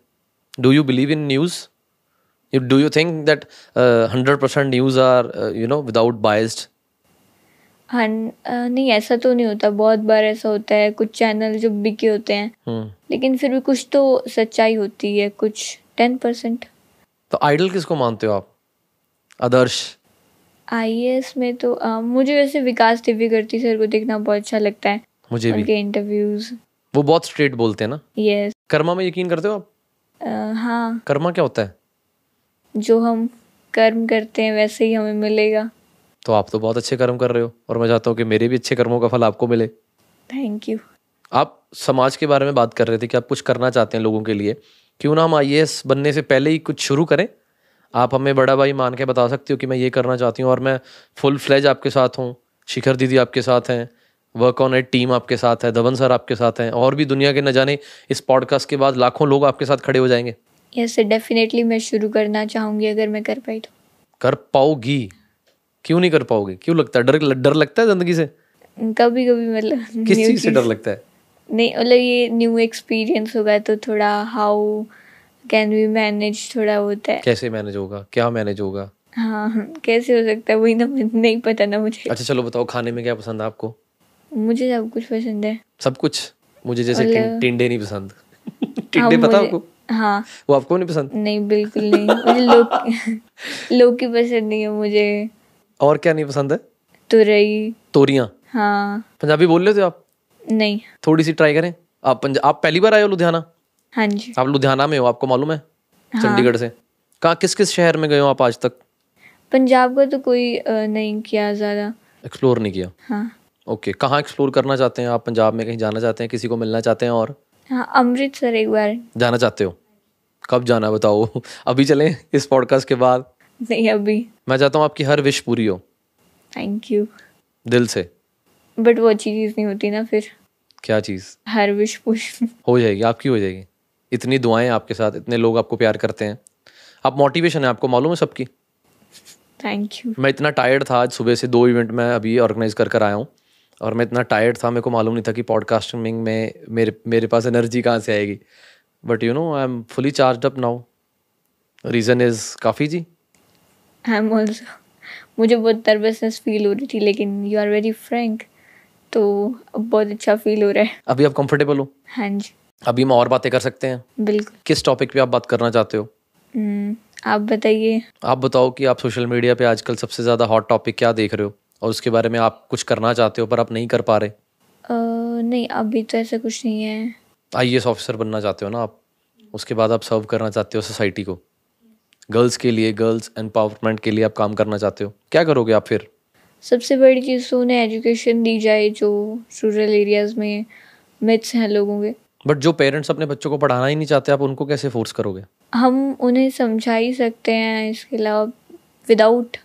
Do you believe in news do you think that hundred percent news are you know without हाँ नहीं ऐसा तो नहीं होता। बहुत बार ऐसा होता है कुछ चैनल जो बिके होते हैं। हम्म। लेकिन फिर भी कुछ तो सच्चाई होती है कुछ टेन परसेंट तो आइडल किसको मानते हो आप? आदर्श? आई में तो अ, मुझे वैसे विकास दिव्यकर्ती सर को देखना बहुत अच्छा लगता है। मुझे भी। उनके इंटरव्यूज़ वो बहुत स्ट्रेट बोलते हैं ना? यस कर्मा में यकीन करते हो आप? आ, हाँ। कर्मा क्या होता है? जो हम कर्म करते हैं वैसे ही हमें मिलेगा। तो आप तो बहुत अच्छे कर्म कर रहे हो और मैं चाहता हूँ कि मेरे भी अच्छे कर्मों का फल आपको मिले। थैंक यू आप समाज के बारे में बात कर रहे थे कि आप कुछ करना चाहते हैं लोगों के लिए। क्यों ना हम आईएएस बनने से पहले ही कुछ शुरू करें? आप हमें बड़ा भाई मान के बता सकते हो कि मैं ये करना चाहती हूँ और मैं फुल फ्लेज आपके साथ हूँ शिखर दीदी आपके साथ हैं वर्क ऑन एट टीम आपके साथ है धवन सर आपके साथ हैं और भी दुनिया के न जाने इस पॉडकास्ट के बाद लाखों लोग आपके साथ खड़े हो जाएँगे। यस डेफिनेटली मैं शुरू करना चाहूँगी अगर मैं कर पाई तो। कर पाओगी। क्यों नहीं कर पाओगे? क्यों लगता है? डर डर लगता है ज़िंदगी से? कभी कभी मतलब किस चीज़ से डर लगता है? नहीं मतलब ये न्यू एक्सपीरियंस होगा तो थोड़ा हाउ कैन वी मैनेज थोड़ा होता है। कैसे मैनेज होगा? क्या मैनेज होगा? हाँ कैसे हो सकता है? वही ना नहीं पता ना मुझे। अच्छा चलो बताओ खाने में क्या पसंद है आपको? मुझे सब कुछ पसंद है। सब कुछ? मुझे जैसे मतलब- टिंडे नहीं पसंद। <laughs> हाँ, टिंडे पता आपको? हाँ। वो आपको नहीं पसंद? नहीं बिल्कुल नहीं। मुझे <laughs> लोग की पसंद नहीं है मुझे। और क्या नहीं पसंद है? तुरई। तोरियाँ। हाँ। पंजाबी बोल लेते हो आप? नहीं। थोड़ी सी ट्राई करें। आप पंज आप पहली बार आए हो लुधियाना? हाँ जी। आप लुधियाना में हो आपको मालूम है? हाँ। चंडीगढ़ से। कहाँ किस किस शहर में गए हो आप आज तक? पंजाब का तो कोई नहीं किया ज़्यादा। एक्सप्लोर नहीं किया? हाँ। ओके कहाँ एक्सप्लोर करना चाहते हैं आप? पंजाब में कहीं जाना चाहते हैं? किसी को मिलना चाहते हैं और? हाँ अमृतसर एक बार। जाना चाहते हो? कब जाना है बताओ? अभी चलें इस पॉडकास्ट के बाद। नहीं अभी। मैं चाहता हूँ आपकी हर विश पूरी हो। थैंक यू दिल से। बट वो अच्छी चीज़ नहीं होती ना फिर। क्या चीज़? हर विश पुश हो जाएगी आपकी हो जाएगी। इतनी दुआएँ आपके साथ इतने लोग आपको प्यार करते हैं। आप मोटिवेशन है आपको मालूम है सबकी? थैंक यू मैं इतना टायर्ड था आज सुबह से दो इवेंट मैं अभी ऑर्गेनाइज कर कर आया हूँ। और मैं इतना टायर्ड था मेरे को मालूम नहीं था कि पॉडकास्टिंग में मेरे मेरे पास एनर्जी कहाँ से आएगी। But you know I am fully charge up now reason is Kaafi ji. I am also मुझे बहुत नर्वसनेस फील हो रही थी लेकिन यू आर वेरी फ्रैंक तो अब बहुत अच्छा फील हो रहा है। अभी आप कंफर्टेबल हो? हाँ जी। अभी हम और बातें कर सकते हैं? बिल्कुल। किस टॉपिक पे आप बात करना चाहते हो? हम्म, आप बताइए। आप बताओ कि आप सोशल मीडिया पे आजकल सबसे ज़्यादा हॉट टॉपिक क्या देख रहे हो? और उसके बारे में आप कुछ करना चाहते हो पर आप नहीं कर पा रहे? अ, नहीं अभी तो ऐसा कुछ नहीं है। आई ऑफिसर बनना चाहते हो ना आप उसके बाद आप सर्व करना चाहते हो सोसाइटी को। गर्ल्स के लिए गर्ल्स एम्पावरमेंट के लिए आप काम करना चाहते हो। क्या करोगे आप फिर? सबसे बड़ी चीज़ तो उन्हें एजुकेशन दी जाए जो रूरल एरियाज़ में मिथ्स हैं लोगों के। बट जो पेरेंट्स अपने बच्चों को पढ़ाना ही नहीं चाहते आप उनको कैसे फोर्स करोगे? हम उन्हें समझा ही सकते हैं इसके अलावा without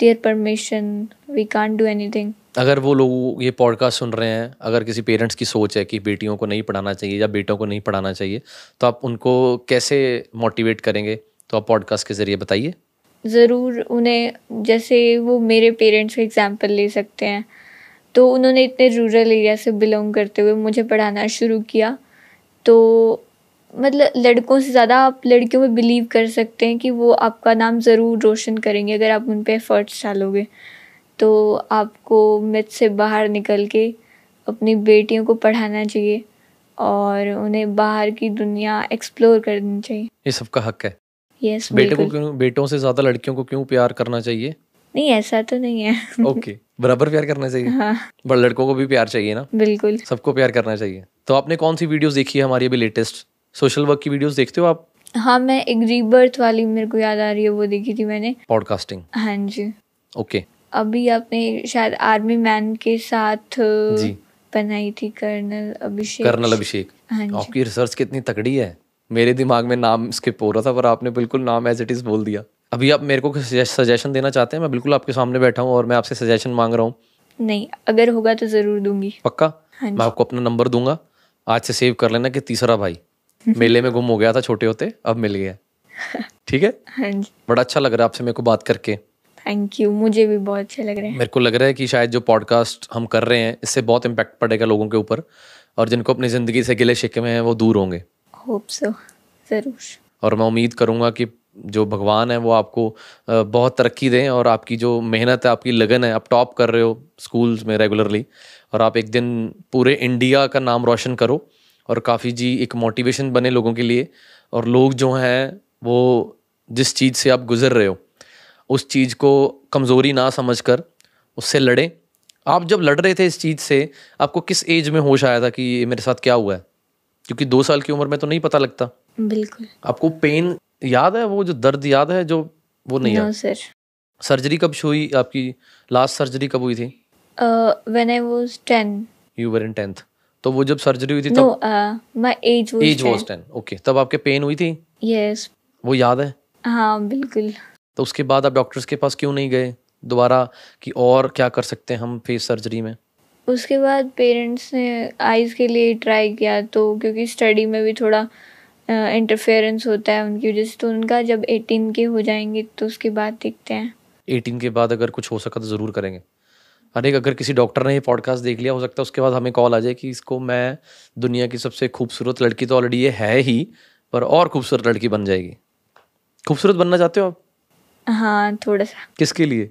their permission we can't do anything अगर वो लोग ये पॉडकास्ट सुन रहे हैं, अगर किसी पेरेंट्स की सोच है कि बेटियों को नहीं पढ़ाना चाहिए या बेटों को नहीं पढ़ाना चाहिए तो आप उनको कैसे मोटिवेट करेंगे? तो आप पॉडकास्ट के ज़रिए बताइए। ज़रूर उन्हें, जैसे वो मेरे पेरेंट्स का एग्ज़ाम्पल ले सकते हैं। तो उन्होंने इतने रूरल एरिया से बिलोंग करते हुए मुझे पढ़ाना शुरू किया। तो मतलब लड़कों से ज़्यादा आप लड़कियों में बिलीव कर सकते हैं कि वो आपका नाम ज़रूर रोशन करेंगे अगर आप उन पर एफर्ट्स डालोगे। तो आपको मिथ से बाहर निकल के अपनी बेटियों को पढ़ाना चाहिए और उन्हें बाहर की दुनिया एक्सप्लोर करनी चाहिए। ये सबका हक है। यस बेटे को क्यों बेटों से ज़्यादा लड़कियों को क्यों प्यार करना चाहिए? नहीं ऐसा तो नहीं है। Okay okay. बराबर प्यार करना चाहिए। हाँ। बट लड़कों को भी प्यार चाहिए ना? बिल्कुल। सबको प्यार करना चाहिए। तो आपने कौन सी वीडियोस देखी है हमारी अभी लेटेस्ट सोशल वर्क की वीडियोस देखते हो आप? हाँ मैं एक रीबर्थ वाली मेरे को याद आ रही है वो देखी थी मैंने। पॉडकास्टिंग हाँ जी। ओके। अभी आपने शायद आर्मी मैन के साथ बनाई थी कर्नल अभिषेक। कर्नल अभिषेक। हाँ आपकी रिसर्च कितनी तकड़ी है। मेरे दिमाग में नाम स्किप हो रहा था पर आपने बिल्कुल नाम एज इट इज़ बोल दिया। अभी आप मेरे को सजेशन देना चाहते हैं? मैं बिल्कुल आपके सामने बैठा हूँ और मैं आपसे सजेशन मांग रहा हूँ। नहीं अगर होगा तो ज़रूर दूँगी। पक्का? हाँ मैं आपको अपना नंबर दूँगा। आज से सेव कर लेना कि तीसरा भाई। मेले में गुम हो गया था छोटे होते अब मिल गया। <laughs> ठीक है? हाँ जी। बड़ा अच्छा लग रहा है आपसे मेरे को बात करके। थैंक यू मुझे भी बहुत अच्छा लग रहा है। मेरे को लग रहा है कि शायद जो पॉडकास्ट हम कर रहे हैं इससे बहुत इम्पैक्ट पड़ेगा लोगों के ऊपर और जिनको अपनी ज़िंदगी से गिले शिकवे हैं वो दूर होंगे। होप सो ज़रूर। और मैं उम्मीद करूँगा कि जो भगवान है वो आपको बहुत तरक्की दें और आपकी जो मेहनत है आपकी लगन है आप टॉप कर रहे हो स्कूल्स में रेगुलरली और आप एक दिन पूरे इंडिया का नाम रोशन करो और काफ़ी जी एक मोटिवेशन बने लोगों के लिए और लोग जो हैं वो जिस चीज़ से आप गुजर रहे हो उस चीज़ को कमज़ोरी ना समझकर उससे लड़ें। आप जब लड़ रहे थे इस चीज़ से आपको किस एज में होश आया था कि ये मेरे साथ क्या हुआ है? क्योंकि दो साल की उम्र में तो नहीं पता लगता। बिल्कुल। आपको पेन याद है? वो जो दर्द याद है जो वो नहीं है सर। सर्जरी कब हुई? आपकी लास्ट सर्जरी कब हुई थी? When I was 10 you were in tenth तो वो जब सर्जरी हुई थी तब my age was age was ten okay तब आपके पेन हुई थी? Yes yes. वो याद है? हाँ बिल्कुल। तो उसके बाद आप डॉक्टर्स के पास क्यों नहीं गए? दोबारा कि और क्या कर सकते हैं हम फेस सर्जरी में? उसके बाद पेरेंट्स ने आइज़ के लिए ट्राई किया तो क्योंकि स्टडी में भी थोड़ा इंटरफेरेंस होता है उनकी वजह से तो उनका जब 18 के हो जाएँगे तो उसके बाद देखते हैं। 18 के बाद अगर कुछ हो सका तो ज़रूर करेंगे। अरे अगर किसी डॉक्टर ने ये पॉडकास्ट देख लिया हो सकता है उसके बाद हमें कॉल आ जाए कि इसको मैं दुनिया की सबसे खूबसूरत लड़की तो ऑलरेडी ये है ही पर और खूबसूरत लड़की बन जाएगी। खूबसूरत बनना चाहते हो आप? हाँ थोड़ा सा। किसके लिए?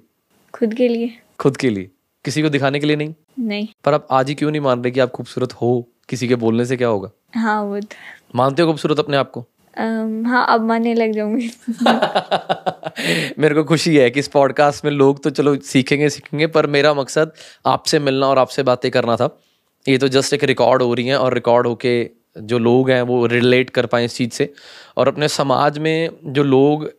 खुद के लिए। खुद के लिए। किसी को दिखाने के लिए नहीं? नहीं। पर आप आज ही क्यों नहीं मान रहे कि आप खूबसूरत हो? किसी के बोलने से क्या होगा? हाँ वो तो मानते हो खूबसूरत अपने आप को? अम, हाँ अब मानने लग जाऊँगी। <laughs> मेरे को खुशी है कि इस पॉडकास्ट में लोग तो चलो सीखेंगे सीखेंगे पर मेरा मकसद आपसे मिलना और आपसे बातें करना था। ये तो जस्ट एक रिकॉर्ड हो रही हैं और रिकॉर्ड होके जो लोग हैं वो रिलेट कर पाए इस चीज़ से। और अपने समाज में जो लोग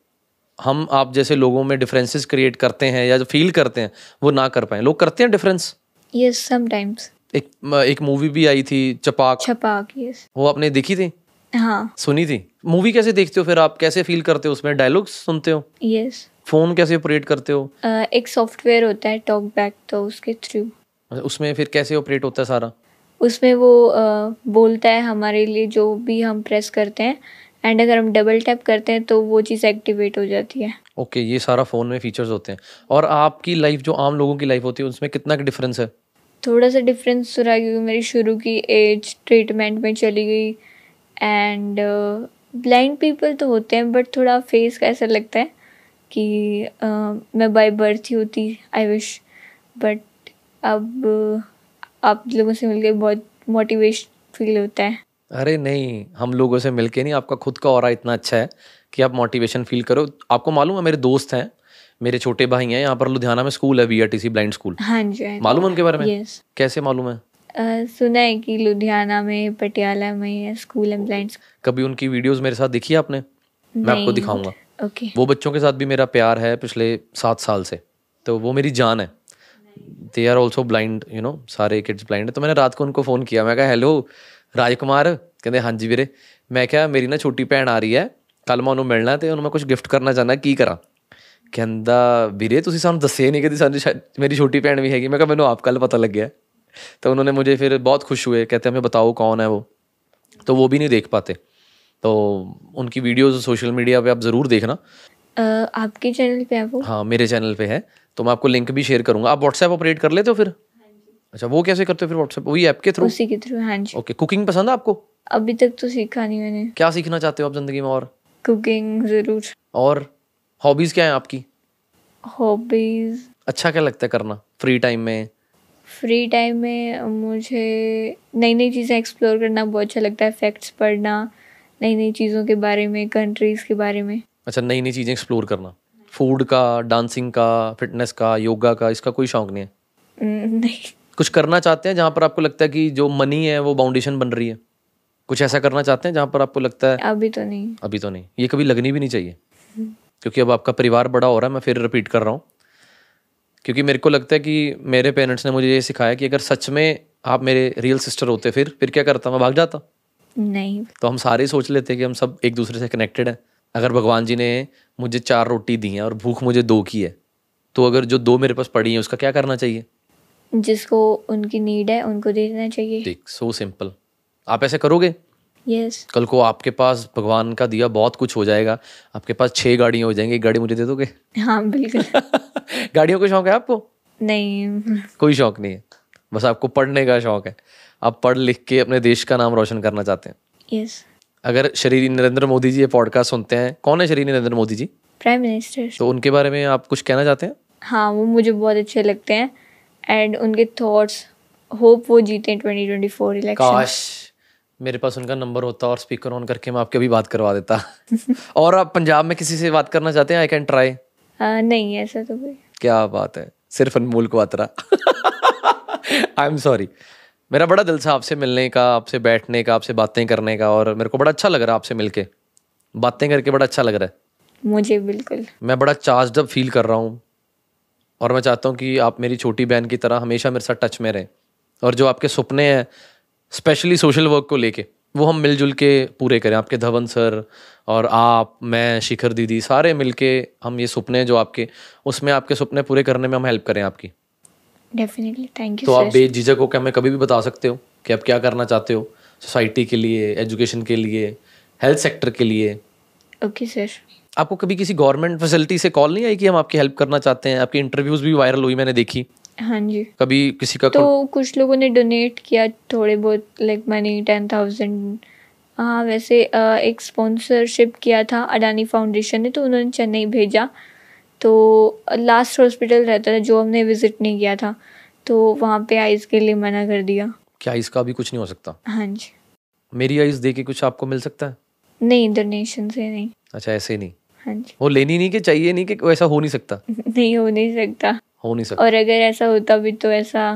हम आप जैसे लोगों में डिफरेंसेस क्रिएट करते हैं या जो फील करते हैं वो ना कर पाए। लोग करते हैं डिफरेंस यस समटाइम्स एक एक मूवी भी आई थी चपाक छपाक यस वो आपने देखी थी? हाँ. सुनी थी? मूवी कैसे देखते हो फिर? आप कैसे फील करते हो उसमें? डायलॉग्स सुनते हो? यस फ़ोन कैसे ऑपरेट करते हो? एक सॉफ्टवेयर होता है टॉक बैक तो उसके थ्रू उसमें फिर कैसे ऑपरेट होता है सारा? उसमें वो अ, बोलता है हमारे लिए जो भी हम प्रेस करते हैं एंड अगर हम डबल टैप करते हैं तो वो चीज़ एक्टिवेट हो जाती है। ओके okay, ये सारा फ़ोन में फीचर्स होते हैं। और आपकी लाइफ जो आम लोगों की लाइफ होती है उसमें कितना डिफरेंस है? थोड़ा सा डिफरेंस तो रहा क्योंकि मेरी शुरू की एज ट्रीटमेंट में चली गई। एंड ब्लाइंड पीपल तो होते हैं बट थोड़ा फेस का ऐसा लगता है कि अ, मैं बाय बर्थ ही होती आई विश बट अब आप लोगों से मिलकर बहुत मोटिवेशन फील होता है। अरे नहीं हम लोगों से मिलके नहीं आपका खुद का और इतना अच्छा है कि आप मोटिवेशन फील करो। आपको मालूम है मेरे दोस्त हैं मेरे छोटे भाई हैं यहाँ पर लुधियाना में स्कूल है बी ब्लाइंड स्कूल हाँ जी मालूम है उनके बारे में? यस कैसे मालूम है? सुना है कि लुधियाना में पटियाला में स्कूल एंड ब्लाइंड कभी उनकी वीडियोस मेरे साथ देखी है आपने? मैं आपको दिखाऊँगा। ओके वो बच्चों के साथ भी मेरा प्यार है पिछले सात साल से। तो वो मेरी जान है। They are also blind you know सारे किड्स ब्लाइंड है। तो मैंने रात को उनको फ़ोन किया। मैं कहा हेलो ਰਾਜਕੁਮਾਰ ਕਹਿੰਦੇ ਹਾਂਜੀ ਵੀਰੇ ਮੈਂ ਕਿਹਾ ਮੇਰੀ ਨਾ ਛੋਟੀ ਭੈਣ ਆ ਰਹੀ ਹੈ ਕੱਲ ਮੈਂ ਉਹਨੂੰ ਮਿਲਣਾ ਤੇ ਉਹਨੂੰ ਮੈਂ ਕੁਝ ਗਿਫਟ ਕਰਨਾ ਚਾਹੁੰਦਾ ਕੀ ਕਰਾਂ ਕਹਿੰਦਾ ਵੀਰੇ ਤੁਸੀਂ ਸਾਨੂੰ ਦੱਸਿਆ ਨਹੀਂ ਕਿ ਸਾਨੂੰ ਸ਼ਾਇਦ ਮੇਰੀ ਛੋਟੀ ਭੈਣ ਵੀ ਹੈਗੀ ਮੈਂ ਕਿਹਾ ਮੈਨੂੰ ਆਪ ਕੱਲ ਪਤਾ ਲੱਗਿਆ तो उन्होंने मुझे फिर बहुत खुश हुए कहते हमें बताओ कौन है वो तो वो भी नहीं देख पाते तो उनकी वीडियोस सोशल मीडिया पे आप ज़रूर देखना आपके चैनल पे है वो हाँ मेरे चैनल पे है तो मैं आपको लिंक भी शेयर करूंगा आप व्हाट्सएप ऑपरेट कर लेते हो फिर अच्छा वो कैसे करते हो फिर व्हाट्सएप वही ऐप के थ्रू उसी के थ्रू हाँ जी। ओके कुकिंग पसंद है आपको? अभी तक तो सीखा नहीं मैंने। क्या सीखना चाहते हो आप ज़िंदगी में और? कुकिंग ज़रूर। और हॉबीज क्या है आपकी? हॉबीज़ अच्छा क्या लगता है करना फ्री टाइम में? फ्री टाइम में मुझे नई नई चीज़ें एक्सप्लोर करना बहुत अच्छा लगता है फैक्ट्स पढ़ना नई नई चीज़ों के बारे में कंट्रीज़ के बारे में। अच्छा नई नई चीज़ें एक्सप्लोर करना। फ़ूड का डांसिंग का फिटनेस का योगा का इसका कोई शौक नहीं है? <laughs> नहीं। कुछ करना चाहते हैं जहाँ पर आपको लगता है कि जो मनी है वो बाउंडेशन बन रही है? कुछ ऐसा करना चाहते हैं जहाँ पर आपको लगता है अभी तो नहीं। अभी तो नहीं। ये कभी लगनी भी नहीं चाहिए। क्योंकि अब आपका परिवार बड़ा हो रहा है मैं फिर रिपीट कर रहा हूँ। क्योंकि मेरे को लगता है कि मेरे पेरेंट्स ने मुझे ये सिखाया कि अगर सच में आप मेरे रियल सिस्टर होते फिर फिर क्या करता? मैं भाग जाता। नहीं। तो हम सारे सोच लेते कि हम सब एक दूसरे से कनेक्टेड हैं। अगर भगवान जी ने मुझे चार रोटी दी हैं और भूख मुझे दो की है तो अगर जो दो मेरे पास पड़ी है उसका क्या करना चाहिए? जिसको उनकी नीड है उनको दे देना चाहिए। देख सो सिंपल आप ऐसे करोगे? यस कल को आपके पास भगवान का दिया बहुत कुछ हो जाएगा। आपके पास छह गाड़ियाँ हो जाएँगी। गाड़ी मुझे दे दोगे? हाँ बिल्कुल। <laughs> गाड़ियों का शौक है आपको? नहीं। कोई शौक नहीं है। बस आपको पढ़ने का शौक है। आप पढ़ लिख के अपने देश का नाम रोशन करना चाहते हैं। यस अगर श्री नरेंद्र मोदी जी ये पॉडकास्ट सुनते हैं कौन है श्री नरेंद्र मोदी जी? प्राइम मिनिस्टर तो उनके बारे में आप कुछ कहना चाहते हैं? हाँ वो मुझे बहुत अच्छे लगते हैं। एंड उनके थॉट्स होप वो जीते 2024 इलेक्शन काश मेरे पास उनका नंबर होता और स्पीकर ऑन करके मैं आपके अभी बात करवा देता। <laughs> और आप पंजाब में किसी से बात करना चाहते हैं? आई कैन ट्राई नहीं ऐसा तो कोई। क्या बात है? सिर्फ़ अनमोल को आतरा आई एम सॉरी मेरा बड़ा दिल था आपसे मिलने का आपसे बैठने का आपसे बातें करने का और मेरे को बड़ा अच्छा लग रहा है आपसे मिलके। बातें करके बड़ा अच्छा लग रहा है। मुझे बिल्कुल। मैं बड़ा चार्ज अप फील कर रहा हूँ। और मैं चाहता हूँ कि आप मेरी छोटी बहन की तरह हमेशा मेरे साथ टच में रहें। और जो आपके सपने हैं स्पेशली सोशल वर्क को लेके वो हम मिलजुल के पूरे करें। आपके धवन सर और आप मैं शिखर दीदी सारे मिलके हम ये सपने जो आपके उसमें आपके सपने पूरे करने में हम हेल्प करें आपकी। डेफिनेटली थैंक यू तो आप बेझिझक होकर हमें कभी भी बता सकते हो कि आप क्या करना चाहते हो सोसाइटी के लिए एजुकेशन के लिए हेल्थ सेक्टर के लिए। ओके सर आपको कभी किसी गवर्नमेंट फैसिलिटी से कॉल नहीं आई कि हम आपकी हेल्प करना चाहते हैं? आपकी इंटरव्यूज़ भी वायरल हुई मैंने देखी। हाँ जी। कभी किसी का तो कुछ लोगों ने डोनेट किया थोड़े बहुत लाइक मनी टेन थाउज़ेंड हाँ वैसे अ, एक स्पॉन्सरशिप किया था अडानी फाउंडेशन ने तो उन्होंने चेन्नई भेजा। तो लास्ट हॉस्पिटल रहता था जो हमने विज़िट नहीं किया था। तो वहाँ पे आइज़ के लिए मना कर दिया। क्या इसका भी कुछ नहीं हो सकता? हाँ जी। मेरी आइज़ दे के कुछ आपको मिल सकता है? नहीं डोनेशन से नहीं। अच्छा ऐसे नहीं। हाँ जी। वो लेनी नहीं कि चाहिए नहीं कि ऐसा हो नहीं सकता। नहीं हो नहीं सकता। हो नहीं सकता। और अगर ऐसा होता भी तो ऐसा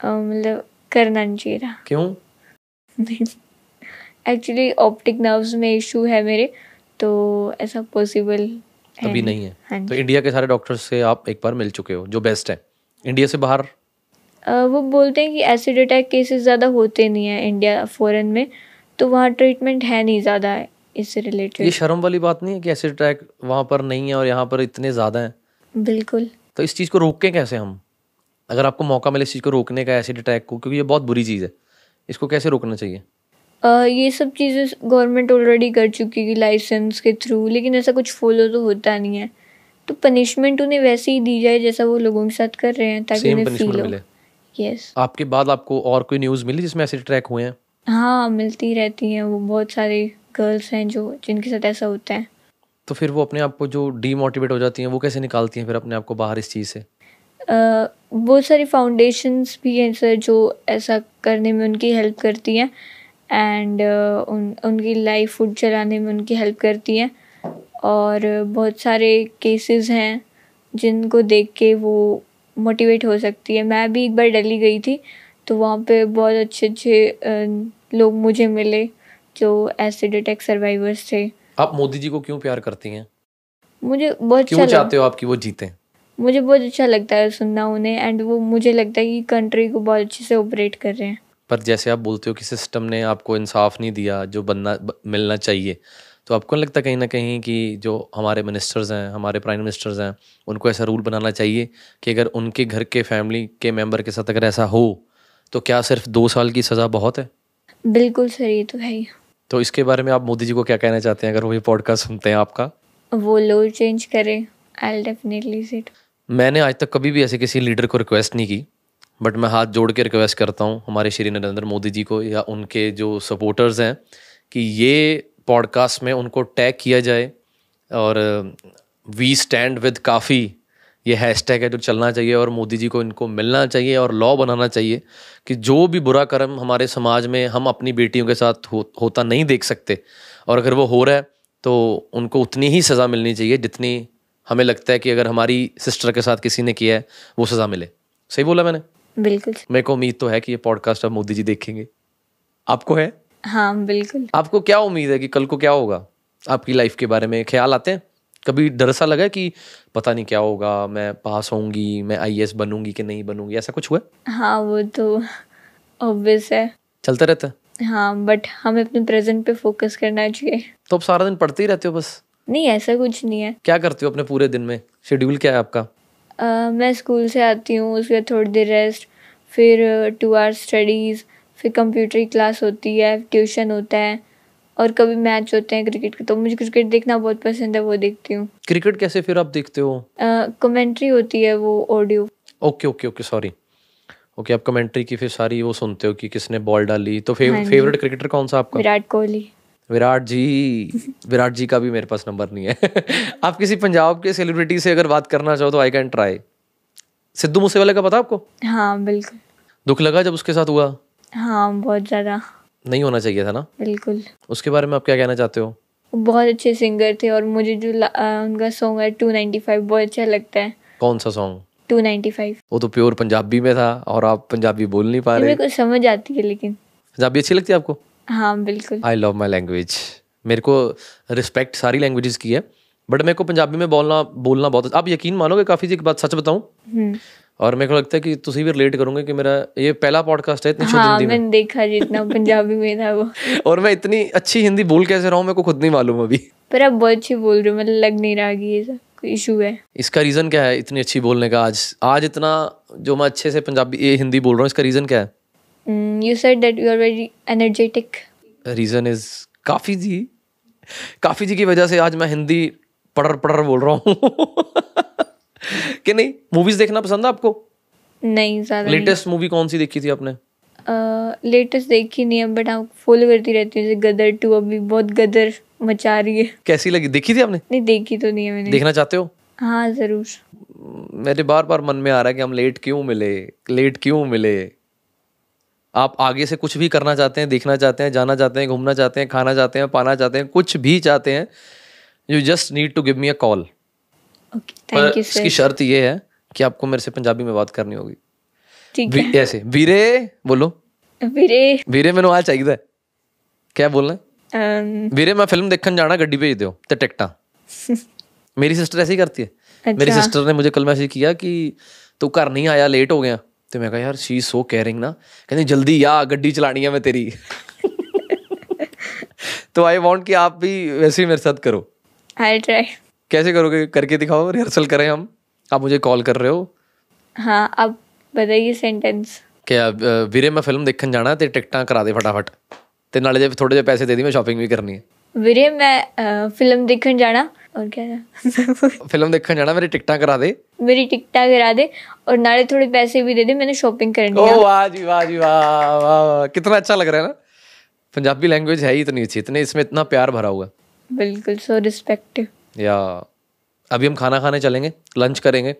मतलब करना नहीं चाहिए था। क्यों? एक्चुअली ऑप्टिक नर्व्स में इशू है मेरे तो ऐसा पॉसिबल अभी नहीं। है। हाँ तो इंडिया के सारे डॉक्टर्स से आप एक बार मिल चुके हो जो बेस्ट है। इंडिया से बाहर? वो बोलते हैं कि एसिड अटैक केसेस ज़्यादा होते नहीं हैं इंडिया फॉरेन में तो वहाँ ट्रीटमेंट है नहीं ज़्यादा। इससे रिलेटेड ये शर्म वाली बात नहीं है कि एसिड अटैक वहाँ पर नहीं है और यहाँ पर इतने ज़्यादा हैं? बिल्कुल। तो इस चीज़ को रोकें कैसे हम? अगर आपको मौका मिले इस चीज़ को रोकने का एसिड अटैक को क्योंकि ये बहुत बुरी चीज़ है। इसको कैसे रोकना चाहिए? अ, ये सब चीज़ें गवर्नमेंट ऑलरेडी कर चुकी है लाइसेंस के थ्रू लेकिन ऐसा कुछ फॉलो तो होता नहीं है। तो पनिशमेंट उन्हें वैसे ही दी जाए जैसा वो लोगों के साथ कर रहे हैं ताकि उन्हें फील हो। यस आपके बाद आपको और कोई न्यूज़ मिली जिसमें एसिड अटैक हुए हैं? हाँ मिलती रहती हैं वो बहुत सारे गर्ल्स हैं जो जिनके साथ ऐसा होता है। तो फिर वो अपने आप को जो डीमोटिवेट हो जाती हैं वो कैसे निकालती हैं फिर अपने आप को बाहर इस चीज़ से? बहुत सारी फाउंडेशंस भी हैं सर जो ऐसा करने में उनकी हेल्प करती हैं। एंड उन उनकी लाइफ फ़ूड चलाने में उनकी हेल्प करती हैं। और बहुत सारे केसेस हैं जिनको देख के वो मोटिवेट हो सकती है। मैं भी एक बार दिल्ली गई थी तो वहाँ पे बहुत अच्छे अच्छे लोग मुझे मिले। जो एसिड अटैक सर्वाइवर्स थे। आप मोदी जी को क्यों प्यार करती हैं? मुझे बहुत अच्छा क्यों लगा। चाहते हो आप कि वो जीतें? मुझे बहुत अच्छा लगता है सुनना उन्हें एंड वो मुझे लगता है कि कंट्री को बहुत अच्छे से ऑपरेट कर रहे हैं। पर जैसे आप बोलते हो कि सिस्टम ने आपको इंसाफ नहीं दिया जो बनना मिलना चाहिए तो आपको नहीं लगता कहीं ना कहीं कि जो हमारे मिनिस्टर्स हैं हमारे प्राइम मिनिस्टर्स हैं उनको ऐसा रूल बनाना चाहिए कि अगर उनके घर के फैमिली के मेंबर के साथ अगर ऐसा हो तो क्या सिर्फ़ दो साल की सज़ा बहुत है? बिल्कुल सर ये तो है ही। तो इसके बारे में आप मोदी जी को क्या कहना चाहते हैं? अगर वो ये पॉडकास्ट सुनते हैं आपका? वो लो चेंज करें आई डेफिनेटली सिट मैंने आज तक कभी भी ऐसे किसी लीडर को रिक्वेस्ट नहीं की बट मैं हाथ जोड़ के रिक्वेस्ट करता हूँ हमारे श्री नरेंद्र मोदी जी को या उनके जो सपोर्टर्स हैं कि ये पॉडकास्ट में उनको टैग किया जाए और वी स्टैंड विद काफ़ी ये हैशटैग है जो चलना चाहिए और मोदी जी को इनको मिलना चाहिए और लॉ बनाना चाहिए कि जो भी बुरा कर्म हमारे समाज में हम अपनी बेटियों के साथ हो, होता नहीं देख सकते। और अगर वो हो रहा है तो उनको उतनी ही सज़ा मिलनी चाहिए जितनी हमें लगता है कि अगर हमारी सिस्टर के साथ किसी ने किया है वो सज़ा मिले। सही बोला मैंने? बिल्कुल। मेरे को उम्मीद तो है कि ये पॉडकास्ट अब मोदी जी देखेंगे। आपको है? हाँ बिल्कुल। आपको क्या उम्मीद है कि कल को क्या होगा? आपकी लाइफ के बारे में ख्याल आते हैं? कभी डर सा लगा कि पता नहीं क्या होगा मैं पास होंगी मैं आई बनूँगी कि नहीं बनूँगी? ऐसा कुछ हुआ हाँ? वो तो ऑब्वियस है। चलता रहता है? हाँ बट हमें अपने प्रेजेंट पे फोकस करना चाहिए। तो अब सारा दिन पढ़ते ही रहते हो बस? नहीं ऐसा कुछ नहीं है। क्या करते हो अपने पूरे दिन में? शेड्यूल क्या है आपका? अ, मैं स्कूल से आती हूँ उसके बाद थोड़ी देर रेस्ट फिर टू आवर्स स्टडीज़ फिर कंप्यूटर की क्लास होती है ट्यूशन होता है। और कभी मैच होते हैं क्रिकेट के तो मुझे क्रिकेट देखना बहुत पसंद है वो देखती हूँ। क्रिकेट कैसे फिर आप देखते हो? कमेंट्री होती है वो audio okay okay okay sorry okay आप कमेंट्री की फिर सारी वो सुनते हो कि किसने बॉल डाली। तो फेव, फेवरेट क्रिकेटर कौन सा आपका? विराट कोहली। विराट जी। <laughs> विराट जी का भी मेरे पास नंबर नहीं है। <laughs> आप किसी पंजाब के सेलिब्रिटी से अगर बात करना चाहो तो I can try Sidhu Moosewale का पता आपको? हाँ बिल्कुल। दुख लगा जब उसके साथ हुआ? हाँ बहुत ज़्यादा। नहीं होना चाहिए था ना? बिल्कुल। उसके बारे में आप क्या कहना चाहते हो? बहुत अच्छे सिंगर थे और मुझे जो उनका सॉन्ग है टू नाइन्टी फाइव बहुत अच्छा लगता है। कौन सा सॉन्ग टू नाइन्टी फाइव वो तो प्योर पंजाबी में था और आप पंजाबी बोल नहीं पा रहे मेरे को समझ आती है लेकिन। पंजाबी अच्छी लगती है आपको? हाँ बिल्कुल। आई लव माई लैंग्वेज मेरे को रिस्पेक्ट सारी लैंग्वेजेस की है बट मेरे को पंजाबी में बोलना बोलना बहुत आप यकीन मानोगे काफ़ी जी एक बात सच बताऊँ? और मेरे को लगता है कि ਤੁਸੀਂ भी रिलेट करोगे कि मेरा ये पहला पॉडकास्ट है इतनी शुद्ध हाँ हिंदी में। मैंने देखा जितना <laughs> पंजाबी में था वो। और मैं इतनी अच्छी हिंदी बोल कैसे रहा हूँ मेरे को खुद नहीं मालूम अभी। पर आप बहुत अच्छी बोल रहे हो मतलब लग नहीं रहा कि ये सब कोई इशू है। इसका रीज़न क्या है इतनी अच्छी बोलने का? आज आज इतना जो मैं अच्छे से पंजाबी ये हिंदी बोल रहा हूँ इसका रीज़न क्या है? You said that you are very energetic reason is Kaafi ji Kaafi जी की वजह से आज मैं हिंदी पढ़र पढ़र बोल रहा हूँ। <laughs> <laughs> कि नहीं? मूवीज़ देखना पसंद है आपको? नहीं ज़्यादा लेटेस्ट मूवी कौन सी देखी थी आपने? लेटेस्ट देखी नहीं है बट हाँ फॉलो करती रहती हूँ जैसे गदर टू अभी बहुत गदर मचा रही है। कैसी लगी? देखी थी आपने? नहीं देखी तो नहीं है मैंने। देखना चाहते हो? हाँ ज़रूर। मेरे बार बार मन में आ रहा है कि हम लेट क्यों मिले? लेट क्यों मिले? आप आगे से कुछ भी करना चाहते हैं देखना चाहते हैं जाना चाहते हैं घूमना चाहते हैं खाना चाहते हैं पाना चाहते हैं कुछ भी चाहते हैं you just need to give me a call पर थैंक यू इसकी सर शर्त ये है कि आपको मेरे से पंजाबी में बात करनी होगी ठीक है वी- ऐसे वीरे बोलो ਵੀਰੇ ਵੀਰੇ ਮੈਨੂੰ ਆ ਚਾਹੀਦਾ ਹੈ ਕਿਆ ਬੋਲਣਾ ਹੈ? ਅਮ, ਵੀਰੇ ਮੈਂ ਫਿਲਮ ਦੇਖਣ ਜਾਣਾ ਗੱਡੀ ਭੇਜ ਦਿਓ ਤੇ ਟਿਕਟਾਂ <laughs> ਮੇਰੀ ਸਿਸਟਰ ऐसे ही करती है मेरी अच्छा सिस्टर ने मुझे कल मैसेज किया कि तू घर नहीं आया लेट हो गया ਤੇ ਮੈਂ ਕਿਹਾ ਯਾਰ ਸ਼ੀ ਸੋ ਕੇਅਰਿੰਗ ਨਾ ਕਹਿੰਦੀ ਜਲਦੀ ਆ ਗੱਡੀ ਚਲਾਣੀ ਹੈ मैं तेरी <laughs> <laughs> तो आई वांट कि आप भी वैसे ही मेरे साथ करो आई ट्राई कैसे करोगे करके दिखाओ रिहर्सल करें हम आप मुझे कॉल कर रहे हो हाँ अब बताइए सेंटेंस ਕਿ ਅ, ਵੀਰੇ ਮੈਂ ਫਿਲਮ ਦੇਖਣ ਜਾਣਾ ਤੇ ਟਿਕਟਾਂ ਕਰਾ ਦੇ ਫਟਾਫਟ ਤੇ ਨਾਲੇ ਜੇ ਥੋੜੇ ਜਿਹੇ ਪੈਸੇ ਦੇ ਦੀ ਮੈਂ ਸ਼ਾਪਿੰਗ ਵੀ ਕਰਨੀ ਹੈ ਵੀਰੇ मैं फिल्म देखने जाना और क्या था? <laughs> ਫਿਲਮ ਦੇਖਣ ਜਾਣਾ ਮੇਰੀ ਟਿਕਟਾਂ ਕਰਾ ਦੇ मेरी टिकटा करा दे और नाले थोड़े पैसे भी दे दे मैंने शॉपिंग करनी ओ है वाह जी वाह जी वाह वाह वाह कितना अच्छा लग रहा है ना पंजाबी लैंग्वेज है ही इतनी अच्छी इतने इसमें इतना प्यार भरा हुआ है बिल्कुल सो रिस्पेक्टिव या अभी हम खाना खाने चलेंगे लंच करेंगे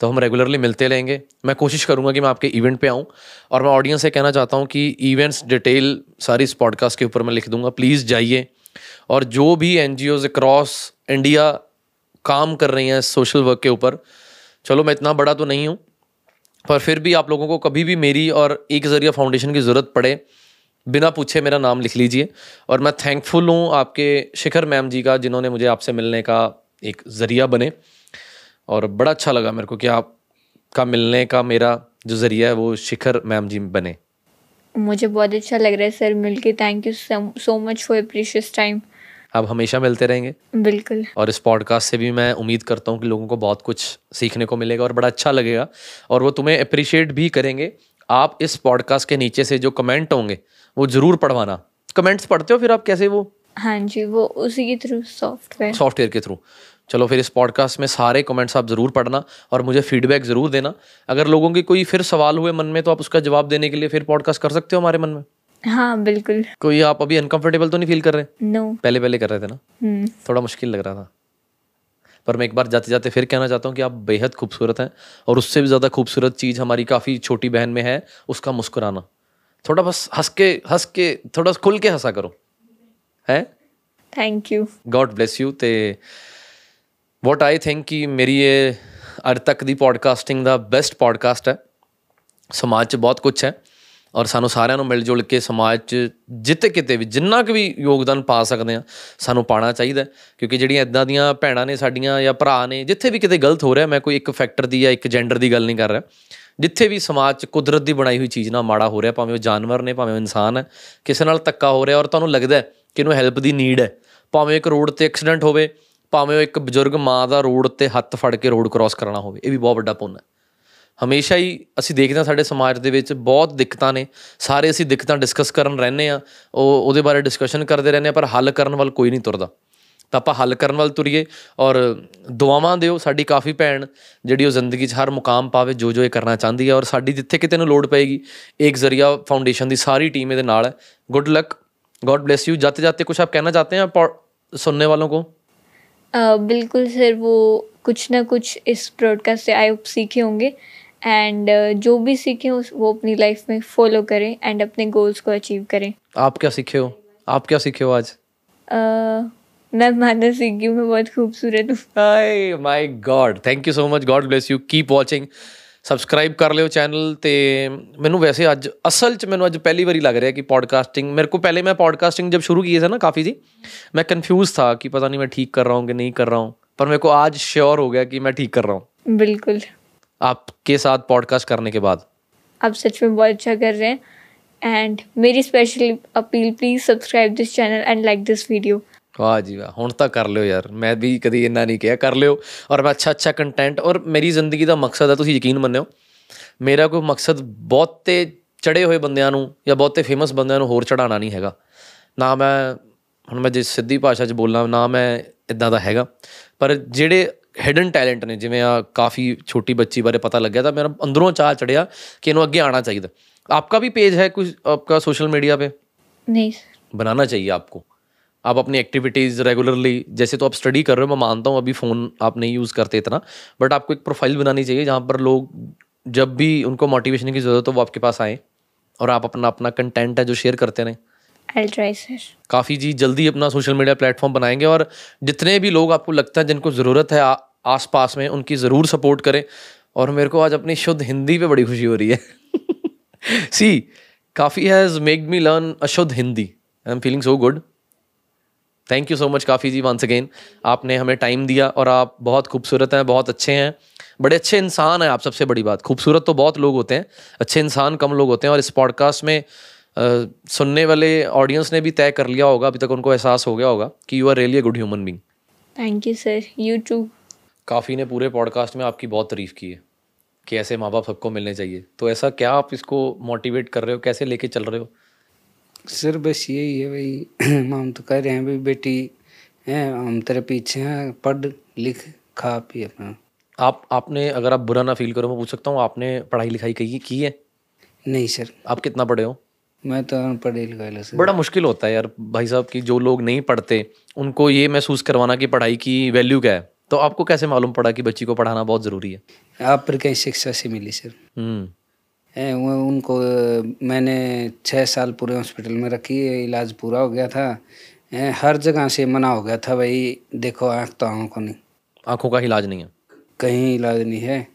तो हम रेगुलरली मिलते रहेंगे। मैं कोशिश करूँगा कि मैं आपके इवेंट पे आऊँ और मैं ऑडियंस से कहना चाहता हूँ कि इवेंट्स डिटेल सारी इस पॉडकास्ट के ऊपर मैं लिख दूँगा। प्लीज़ जाइए और जो भी एन जी अक्रॉस इंडिया काम कर रही हैं सोशल वर्क के ऊपर, चलो मैं इतना बड़ा तो नहीं हूँ, पर फिर भी आप लोगों को कभी भी मेरी और एक ज़रिया फाउंडेशन की ज़रूरत पड़े बिना पूछे मेरा नाम लिख लीजिए। और मैं थैंकफुल हूँ आपके शिखर मैम जी का जिन्होंने मुझे आपसे मिलने का एक ज़रिया बने। और बड़ा अच्छा लगा मेरे को कि आपका मिलने का मेरा जो ज़रिया है वो शिखर मैम जी बने। मुझे बहुत अच्छा लग रहा है सर मिलके। Thank you so much for precious time आप हमेशा मिलते रहेंगे। बिल्कुल। और इस पॉडकास्ट से भी मैं उम्मीद करता हूँ कि लोगों को बहुत कुछ सीखने को मिलेगा और बड़ा अच्छा लगेगा। और वो तुम्हें अप्रिशिएट भी करेंगे। आप इस पॉडकास्ट के नीचे से जो कमेंट होंगे वो ज़रूर पढ़वाना। कमेंट्स पढ़ते हो फिर आप कैसे वो? हाँ जी वो उसी के थ्रू सॉफ्टवेयर सॉफ्टवेयर के थ्रू चलो फिर इस पॉडकास्ट में सारे कमेंट्स आप ज़रूर पढ़ना और मुझे फीडबैक ज़रूर देना। अगर लोगों के कोई फिर सवाल हुए मन में तो आप उसका जवाब देने के लिए फिर पॉडकास्ट कर सकते हो हमारे मन में। हाँ बिल्कुल। कोई आप अभी अनकंफर्टेबल तो नहीं फील कर रहे? No no. पहले पहले कर रहे थे ना? हम्म। थोड़ा मुश्किल लग रहा था। पर मैं एक बार जाते जाते फिर कहना चाहता हूँ कि आप बेहद खूबसूरत हैं और उससे भी ज़्यादा खूबसूरत चीज़ हमारी काफ़ी छोटी बहन में है उसका मुस्कुराना। थोड़ा बस हंस के हंस के थोड़ा खुल के हंसा करो है thank you God bless you ਤੇ ਵਾਟ ਆਈ ਥਿੰਕ ਕਿ ਮੇਰੀ ਇਹ ਅੱਜ ਤੱਕ ਦੀ ਪੋਡਕਾਸਟਿੰਗ ਦਾ ਬੈਸਟ ਪੋਡਕਾਸਟ ਹੈ ਸਮਾਜ 'ਚ ਬਹੁਤ ਕੁਝ ਹੈ ਔਰ ਸਾਨੂੰ ਸਾਰਿਆਂ ਨੂੰ ਮਿਲ ਜੁਲ ਕੇ ਸਮਾਜ 'ਚ ਜਿੱਤੇ ਕਿਤੇ ਵੀ ਜਿੰਨਾ ਕੁ ਵੀ ਯੋਗਦਾਨ ਪਾ ਸਕਦੇ ਆ ਸਾਨੂੰ ਪਾਣਾ ਚਾਹੀਦਾ ਹੈ। ਕਿਉਂਕਿ ਜਿਹੜੀਆਂ ਇਦਾਂ ਦੀਆਂ ਭੈਣਾਂ ਨੇ ਸਾਡੀਆਂ ਜਾਂ ਭਰਾ ਨੇ ਜਿੱਥੇ ਵੀ ਕਿਤੇ ਗਲਤ ਹੋ ਰਿਹਾ ਮੈਂ ਕੋਈ ਇੱਕ ਫੈਕਟਰ ਦੀ ਜਾਂ ਇੱਕ ਜੈਂਡਰ ਦੀ ਗੱਲ ਨਹੀਂ ਕਰ ਰਿਹਾ ਜਿੱਥੇ ਵੀ ਸਮਾਜ 'ਚ ਕੁਦਰਤ ਦੀ ਬਣਾਈ ਹੋਈ ਚੀਜ਼ ਨਾਲ ਮਾੜਾ ਹੋ ਰਿਹਾ, ਭਾਵੇਂ ਉਹ ਜਾਨਵਰ ਨੇ, ਭਾਵੇਂ ਉਹ ਇਨਸਾਨ ਹੈ, ਕਿਸੇ ਨਾਲ ਧੱਕਾ ਹੋ ਰਿਹਾ ਔਰ ਤੁਹਾਨੂੰ ਲੱਗਦਾ ਹੈ ਕਿ ਇਹਨੂੰ ਹੈਲਪ ਦੀ ਨੀਡ ਹੈ। ਭਾਵੇਂ ਇੱਕ ਰੋਡ ਤੇ ਐਕਸੀਡੈਂਟ ਹੋਵੇ, ਭਾਵੇਂ ਉਹ ਇੱਕ ਬਜ਼ੁਰਗ ਮਾਂ ਦਾ ਰੋਡ ਤੇ ਹੱਥ ਫੜ ਕੇ ਰੋਡ ਕ੍ਰਾਸ ਕਰਨਾ ਹੋਵੇ, ਇਹ ਵੀ ਬਹੁਤ ਵੱਡਾ ਪੁੰਨ ਹੈ। ਹਮੇਸ਼ਾ ਹੀ ਅਸੀਂ ਦੇਖਦੇ ਹਾਂ ਸਾਡੇ ਸਮਾਜ ਦੇ ਵਿੱਚ ਬਹੁਤ ਦਿੱਕਤਾਂ ਨੇ, ਸਾਰੇ ਅਸੀਂ ਦਿੱਕਤਾਂ ਡਿਸਕਸ ਕਰਨ ਰਹਿੰਦੇ ਆ ਉਹ, ਉਹਦੇ ਬਾਰੇ ਡਿਸਕਸ਼ਨ ਕਰਦੇ ਰਹਿੰਦੇ ਆ ਪਰ ਹੱਲ ਕਰਨ ਵੱਲ ਕੋਈ ਨਹੀਂ ਤੁਰਦਾ। ਤਾਂ ਆਪਾਂ ਹੱਲ ਕਰਨ ਵੱਲ ਤੁਰੀਏ ਔਰ ਦੁਆਵਾਂ ਦਿਓ ਸਾਡੀ ਕਾਫੀ ਭੈਣ ਜਿਹੜੀ ਉਹ ਜ਼ਿੰਦਗੀ 'ਚ ਹਰ ਮੁਕਾਮ ਪਾਵੇ ਜੋ ਜੋ ਇਹ ਕਰਨਾ ਚਾਹੁੰਦੀ ਹੈ ਔਰ ਸਾਡੀ ਜਿੱਥੇ ਕਿਤੇ ਨੂੰ ਲੋੜ ਪਏਗੀ ਇੱਕ ਜ਼ਰੀਆ ਫਾਊਂਡੇਸ਼ਨ ਦੀ ਸਾਰੀ ਟੀਮ ਇਹਦੇ ਨਾਲ ਹੈ good luck God bless you जाते जाते कुछ आप कहना चाहते हैं पॉड- सुनने वालों को अ, बिल्कुल सर वो कुछ ना कुछ इस ब्रॉडकास्ट से आई होप सीखे होंगे एंड जो भी सीखे उस वो अपनी लाइफ में फॉलो करें एंड अपने गोल्स को अचीव करें आप क्या सीखे हो आप क्या सीखे हो आज अ, मैं माना सिक्किम में बहुत खूबसूरत हूँ। My God thank you so much God bless you keep watching subscribe ਕਰ ਲਿਓ ਚੈਨਲ ਤੇ ਮੈਨੂੰ ਵੈਸੇ ਅੱਜ ਅਸਲ मैं ਮੈਨੂੰ पहली बार लग रहा है कि पॉडकास्टिंग मेरे को पहले मैं पॉडकास्टिंग जब शुरू ਕੀਤੀ थे ना काफ़ी जी मैं ਕਨਫਿਊਜ਼ था कि पता नहीं मैं ठीक कर रहा हूँ कि नहीं कर रहा हूँ। पर मेरे को आज श्योर हो गया कि मैं ठीक कर रहा हूँ। बिल्कुल। आपके साथ पॉडकास्ट करने के बाद। आप सच में बहुत अच्छा कर रहे हैं। एंड मेरी special appeal please subscribe this channel and like this video ਵਾਹ ਜੀ ਵਾਹ ਹੁਣ ਤਾਂ ਕਰ ਲਿਓ ਯਾਰ ਮੈਂ ਵੀ ਕਦੀ ਇੰਨਾ ਨਹੀਂ ਕਿਹਾ ਕਰ ਲਿਓ ਔਰ ਮੈਂ ਅੱਛਾ ਅੱਛਾ ਕੰਟੈਂਟ ਔਰ ਮੇਰੀ ਜ਼ਿੰਦਗੀ ਦਾ ਮਕਸਦ ਹੈ ਤੁਸੀਂ ਯਕੀਨ ਮੰਨਿਓ ਮੇਰਾ ਕੋਈ ਮਕਸਦ ਬਹੁਤੇ ਚੜੇ ਹੋਏ ਬੰਦਿਆਂ ਨੂੰ ਜਾਂ ਬਹੁਤੇ ਫੇਮਸ ਬੰਦਿਆਂ ਨੂੰ ਹੋਰ ਚੜਾਉਣਾ ਨਹੀਂ ਹੈਗਾ ਨਾ ਮੈਂ ਹੁਣ ਮੈਂ ਜੇ ਸਿੱਧੀ ਭਾਸ਼ਾ 'ਚ ਬੋਲਾਂ ਨਾ ਮੈਂ ਇਦਾਂ ਦਾ ਹੈਗਾ ਪਰ ਜਿਹੜੇ ਹਿਡਨ ਟੈਲੈਂਟ ਨੇ ਜਿਵੇਂ ਆ ਕਾਫੀ ਛੋਟੀ ਬੱਚੀ ਬਾਰੇ ਪਤਾ ਲੱਗਿਆ ਤਾਂ ਮੇਰਾ ਅੰਦਰੋਂ ਚਾਹ ਚੜਿਆ ਕਿ ਇਹਨੂੰ ਅੱਗੇ ਆਣਾ ਚਾਹੀਦਾ आपका भी पेज है कुछ आपका सोशल मीडिया पे नहीं सर बनाना चाहिए आपको आप अपनी एक्टिविटीज़ रेगुलरली जैसे तो आप स्टडी कर रहे हो मैं मानता हूँ अभी फ़ोन आप नहीं यूज़ करते इतना बट आपको एक प्रोफ़ाइल बनानी चाहिए जहाँ पर लोग जब भी उनको मोटिवेशन की ज़रूरत हो वो आपके पास आएँ और आप अपना अपना कंटेंट है जो शेयर करते रहें। काफ़ी जी जल्दी अपना सोशल मीडिया प्लेटफॉर्म बनाएँगे और जितने भी लोग आपको लगता है जिनको ज़रूरत है आस पास में उनकी ज़रूर सपोर्ट करें और मेरे को आज अपनी शुद्ध हिंदी पे बड़ी खुशी हो रही है। See Kaafi has make me learn a शुद्ध Hindi. I am feeling so good thank you so much Kaafi ji once again आपने हमें टाइम दिया और आप बहुत खूबसूरत हैं बहुत अच्छे हैं। बड़े अच्छे इंसान हैं आप सबसे बड़ी बात। खूबसूरत तो बहुत लोग होते हैं अच्छे इंसान कम लोग होते हैं और इस पॉडकास्ट में अ, सुनने वाले ऑडियंस ने भी तय कर लिया होगा अभी तक उनको एहसास हो गया होगा कि you are really a good human being thank you sir you too Kaafi ने पूरे पॉडकास्ट में आपकी बहुत तारीफ़ की है कि ऐसे माँ बाप सबको मिलने चाहिए। तो ऐसा क्या आप इसको मोटिवेट कर रहे हो? कैसे लेके चल रहे हो? सर बस यही है भाई। <clears throat> हम तो कह रहे हैं भाई बेटी हैं हम तेरे पीछे हैं पढ़ लिख खा पी अपना। आप आपने अगर आप बुरा ना फील करो मैं पूछ सकता हूँ आपने पढ़ाई लिखाई की की है? नहीं सर। आप कितना पढ़े हो? मैं तो अनपढ़ लिखा सर बड़ा मुश्किल होता है यार भाई साहब कि जो लोग नहीं पढ़ते उनको ये महसूस करवाना कि पढ़ाई की वैल्यू क्या है। तो आपको कैसे मालूम पड़ा कि बच्ची को पढ़ाना बहुत ज़रूरी है? आप पर कहीं शिक्षा से मिली सर। हम्म। उनको मैंने छः साल पूरे हॉस्पिटल में रखी है इलाज पूरा हो गया था। हर जगह से मना हो गया था भाई देखो आँख तो आँख को नहीं। आँखों का इलाज नहीं है? कहीं इलाज नहीं है।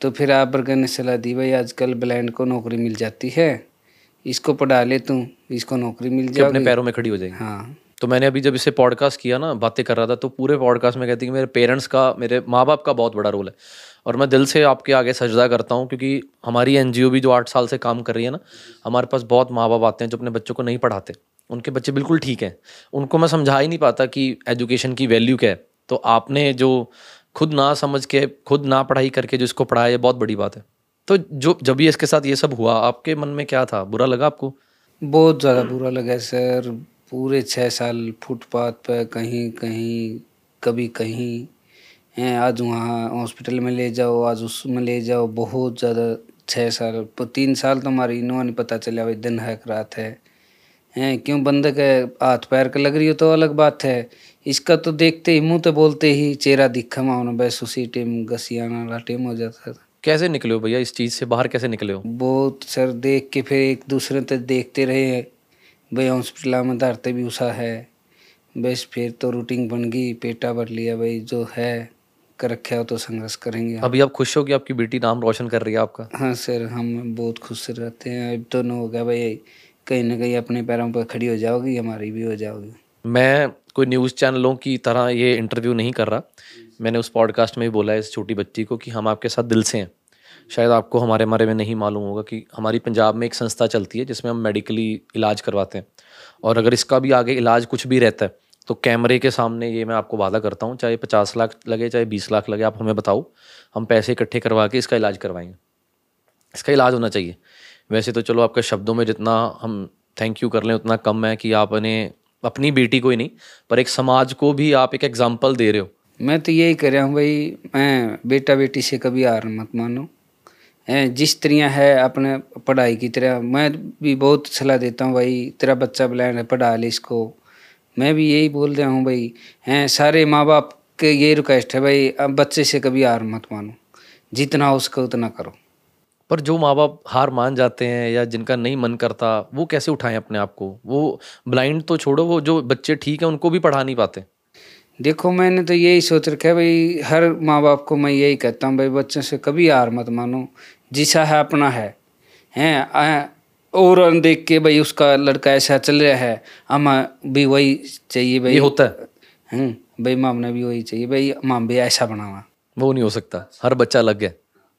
तो फिर आप बर्गर ने सलाह दी भाई आजकल ब्लाइंड को नौकरी मिल जाती है इसको पढ़ा ले तू इसको नौकरी मिल जाए अपने पैरों में खड़ी हो जाएगी। हाँ। तो मैंने अभी जब इसे पॉडकास्ट किया ना बातें कर रहा था तो पूरे पॉडकास्ट में कहती कि मेरे पेरेंट्स का मेरे माँ बाप का बहुत बड़ा रोल है। और मैं दिल से आपके आगे सजदा करता हूँ, क्योंकि हमारी एन भी जो आठ साल से काम कर रही है ना, हमारे पास बहुत माँ बाप आते हैं जो अपने बच्चों को नहीं पढ़ाते। उनके बच्चे बिल्कुल ठीक हैं। उनको मैं समझा ही नहीं पाता कि एजुकेशन की वैल्यू क्या है। तो आपने जो खुद ना समझ के, खुद ना पढ़ाई करके जो इसको पढ़ाया, ये बहुत बड़ी बात है। तो जो, जब भी इसके साथ ये सब हुआ, आपके मन में क्या था? बुरा लगा आपको? बहुत ज़्यादा बुरा लगा सर। पूरे छः साल फुटपाथ पर कहीं कहीं कभी कहीं हैं आज वहाँ हॉस्पिटल में ले जाओ आज उसमें ले जाओ बहुत ज़्यादा छः साल तीन साल तो हमारी इन्हों नहीं पता चला भाई दिन है कि रात है। हैं क्यों बंदे के हाथ पैर के लग रही हो तो अलग बात है। इसका तो देखते ही मुँह तो बोलते ही चेहरा दिखा मानो बस उसी टाइम घसियाना वाला टाइम हो जाता था। कैसे निकले हो भैया इस चीज़ से? बाहर कैसे निकले हो? बहुत सर देख के फिर एक दूसरे तक देखते रहे। भाई हॉस्पिटल में धरते भी उषा है। बस फिर तो रूटीन बन गई पेटा भर लिया भाई जो है। कर रखा हो तो संघर्ष करेंगे अभी आप खुश हो कि आपकी बेटी नाम रोशन कर रही है आपका? हाँ सर हम बहुत खुश रहते हैं। अब तो न हो गया भाई कहीं ना कहीं अपने पैरों पर खड़ी हो जाओगी हमारी भी हो जाओगी। मैं कोई न्यूज़ चैनलों की तरह ये इंटरव्यू नहीं कर रहा। मैंने उस पॉडकास्ट में भी बोला है इस छोटी बच्ची को कि हम आपके साथ दिल से हैं। शायद आपको हमारे बारे में नहीं मालूम होगा कि हमारी पंजाब में एक संस्था चलती है जिसमें हम मेडिकली इलाज करवाते हैं। और अगर इसका भी आगे इलाज कुछ भी रहता है तो कैमरे के सामने ये मैं आपको वादा करता हूँ, चाहे पचास लाख लगे, चाहे बीस लाख लगे, आप हमें बताओ, हम पैसे इकट्ठे करवा के इसका इलाज करवाएँगे। इसका इलाज होना चाहिए। वैसे तो चलो आपके शब्दों में जितना हम थैंक यू कर लें, उतना कम है कि आपने अपनी बेटी को ही नहीं, पर एक समाज को भी आप एक एग्ज़ाम्पल दे रहे हो। मैं तो यही कर रहा हूँ भाई, मैं बेटा बेटी से कभी हार मत मानो। जिस तरह है अपने पढ़ाई की तरह, मैं भी बहुत सलाह देता हूँ भाई, तेरा बच्चा ब्लैंड है, पढ़ा ले इसको। मैं भी यही बोल रहा हूँ भाई। हैं सारे माँ बाप के ये रिक्वेस्ट है भाई अब बच्चे से कभी हार मत मानो। जितना हो उसका उतना करो। पर जो माँ बाप हार मान जाते हैं या जिनका नहीं मन करता वो कैसे उठाएँ अपने आप को? वो ब्लाइंड तो छोड़ो वो जो बच्चे ठीक हैं उनको भी पढ़ा नहीं पाते। देखो मैंने तो यही सोच रखा है भाई हर माँ बाप को मैं यही कहता हूँ भाई बच्चों से कभी हार मत मानो। जिसा है अपना है। हैं और देख के भाई उसका लड़का ऐसा चल रहा है हमें भी वही चाहिए भाई। ये होता है? हम्म भाई माम ने भी वही चाहिए। भाई माम भी ऐसा बनावा। वो नहीं हो सकता। हर बच्चा अलग है।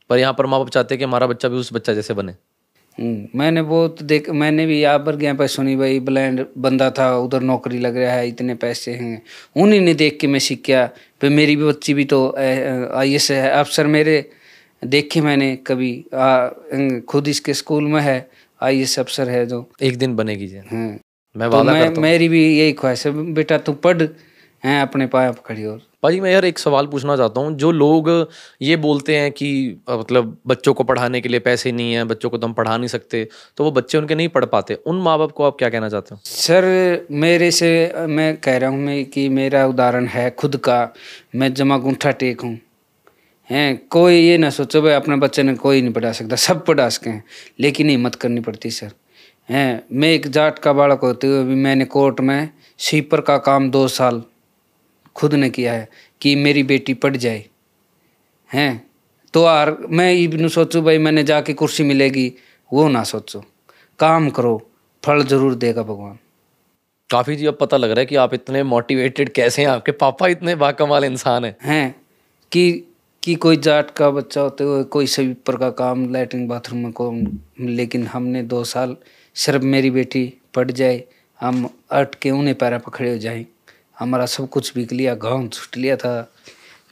पर यहाँ पर माँ बाप चाहते हैं कि हमारा बच्चा भी उस बच्चा जैसे बने। हम्म, मैंने बहुत देख मैंने भी यहाँ पर गया पर सुनी भाई ब्लैंड बंदा था उधर नौकरी लग रहा है इतने पैसे हैं। उन्हीं ने देख के मैं सीख। गया फिर मेरी भी बच्ची भी तो आई एस है। अफसर मेरे देखे मैंने कभी आ, खुद इसके स्कूल में है। आई एस अफसर है जो। एक दिन बनेगी जी। हाँ। मैं तो मैं करता मेरी भी यही ख्वाहिश है। बेटा तू पढ़ हैं अपने पाए पर खड़ी और भाजी मैं यार एक सवाल पूछना चाहता हूँ। जो लोग ये बोलते हैं कि मतलब बच्चों को पढ़ाने के लिए पैसे नहीं है बच्चों को तो हम पढ़ा नहीं सकते तो वो बच्चे उनके नहीं पढ़ पाते। उन माँ बाप को आप क्या कहना चाहते हो? सर मेरे से मैं कह रहा हूँ मैं कि मेरा उदाहरण है खुद का। मैं जमा गुंठा टेक हूँ। हैं कोई ये ना सोचो भाई अपने बच्चे ने कोई नहीं पढ़ा सकता सब पढ़ा सके हैं लेकिन हिम्मत करनी पड़ती सर। हैं मैं एक जाट का बालक होते हुए भी मैंने कोर्ट में स्वीपर का काम दो साल खुद ने किया है कि मेरी बेटी पढ़ जाए। हैं तो यार मैं ये इबन सोचूं भाई मैंने जाके कुर्सी मिलेगी वो ना सोचो। काम करो फल ज़रूर देगा भगवान। काफ़ी जी अब पता लग रहा है कि आप इतने मोटिवेटेड कैसे हैं आपके पापा इतने बाकमाल इंसान हैं। हैं कि कि कोई जाट का बच्चा होते हुए कोई स्वीपर का काम लैट्रिन बाथरूम में को लेकिन हमने दो साल सिर्फ़ मेरी बेटी पढ़ जाए, हम अट के उन्हें पैरा पकड़े हो जाए। हमारा सब कुछ बिक लिया गाँव छुट लिया था,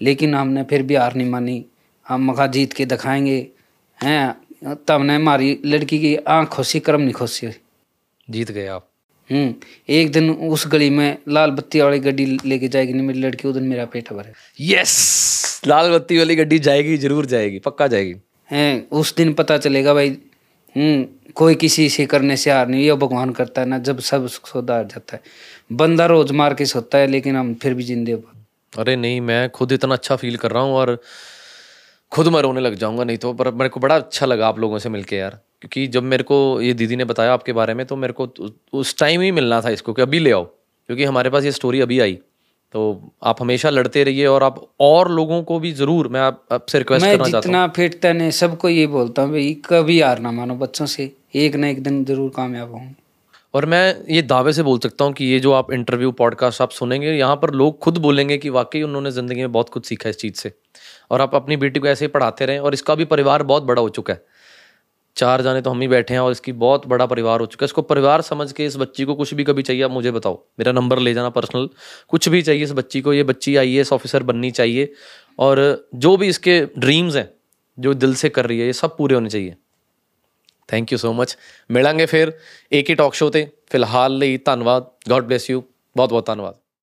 लेकिन हमने फिर भी हार नहीं मानी। हम मखा जीत के दिखाएँगे, हैं? तब ने हमारी लड़की की आँख खोसी कर्म नहीं खोसी जीत गए आप। एक दिन उस गली में लाल बत्ती वाली गड्डी लेके जाएगी नहीं मेरी लड़की उस दिन मेरा पेट भरे। यस लाल बत्ती वाली गड्डी जाएगी ज़रूर जाएगी पक्का जाएगी। हैं उस दिन पता चलेगा भाई हम्म कोई किसी से करने से हार नहीं ये भगवान करता है ना जब सब सुधार जाता है। बंदा रोज मार के सोता है लेकिन हम फिर भी जिंदे अरे नहीं मैं खुद इतना अच्छा फील कर रहा हूँ और खुद मैं रोने लग जाऊँगा नहीं तो पर मेरे को बड़ा अच्छा लगा आप लोगों से मिलके यार। क्योंकि जब मेरे को ये दीदी ने बताया आपके बारे में तो मेरे को उस टाइम ही मिलना था इसको कि अभी ले आओ क्योंकि हमारे पास ये स्टोरी अभी आई। तो आप हमेशा लड़ते रहिए और आप और लोगों को भी ज़रूर मैं आप, आपसे रिक्वेस्ट मैं करना चाहता हूँ। जितना फिटता नहीं सबको ये बोलता हूँ भाई कभी हार ना मानो बच्चों से एक ना एक दिन ज़रूर कामयाब होंगे और मैं ये दावे से बोल सकता हूँ कि ये जो आप इंटरव्यू पॉडकास्ट आप सुनेंगे यहाँ पर लोग खुद बोलेंगे कि वाकई उन्होंने ज़िंदगी में बहुत कुछ सीखा इस चीज़ से। और आप अपनी बेटी को ऐसे ही पढ़ाते रहें और इसका भी परिवार बहुत बड़ा हो चुका है। चार जाने तो हम ही बैठे हैं और इसकी बहुत बड़ा परिवार हो चुका है। इसको परिवार समझ के इस बच्ची को कुछ भी कभी चाहिए, आप मुझे बताओ। मेरा नंबर ले जाना पर्सनल कुछ भी चाहिए इस बच्ची को, ये बच्ची आई एस ऑफिसर बननी चाहिए। और जो भी इसके ड्रीम्स हैं, जो दिल से कर रही है, ये सब पूरे होने चाहिए। थैंक यू सो मच मिलेंगे फिर। एक ही टॉक शो थे। फ़िलहाल ही धनबाद गॉड ब्लेस यू बहुत बहुत धन्यवाद।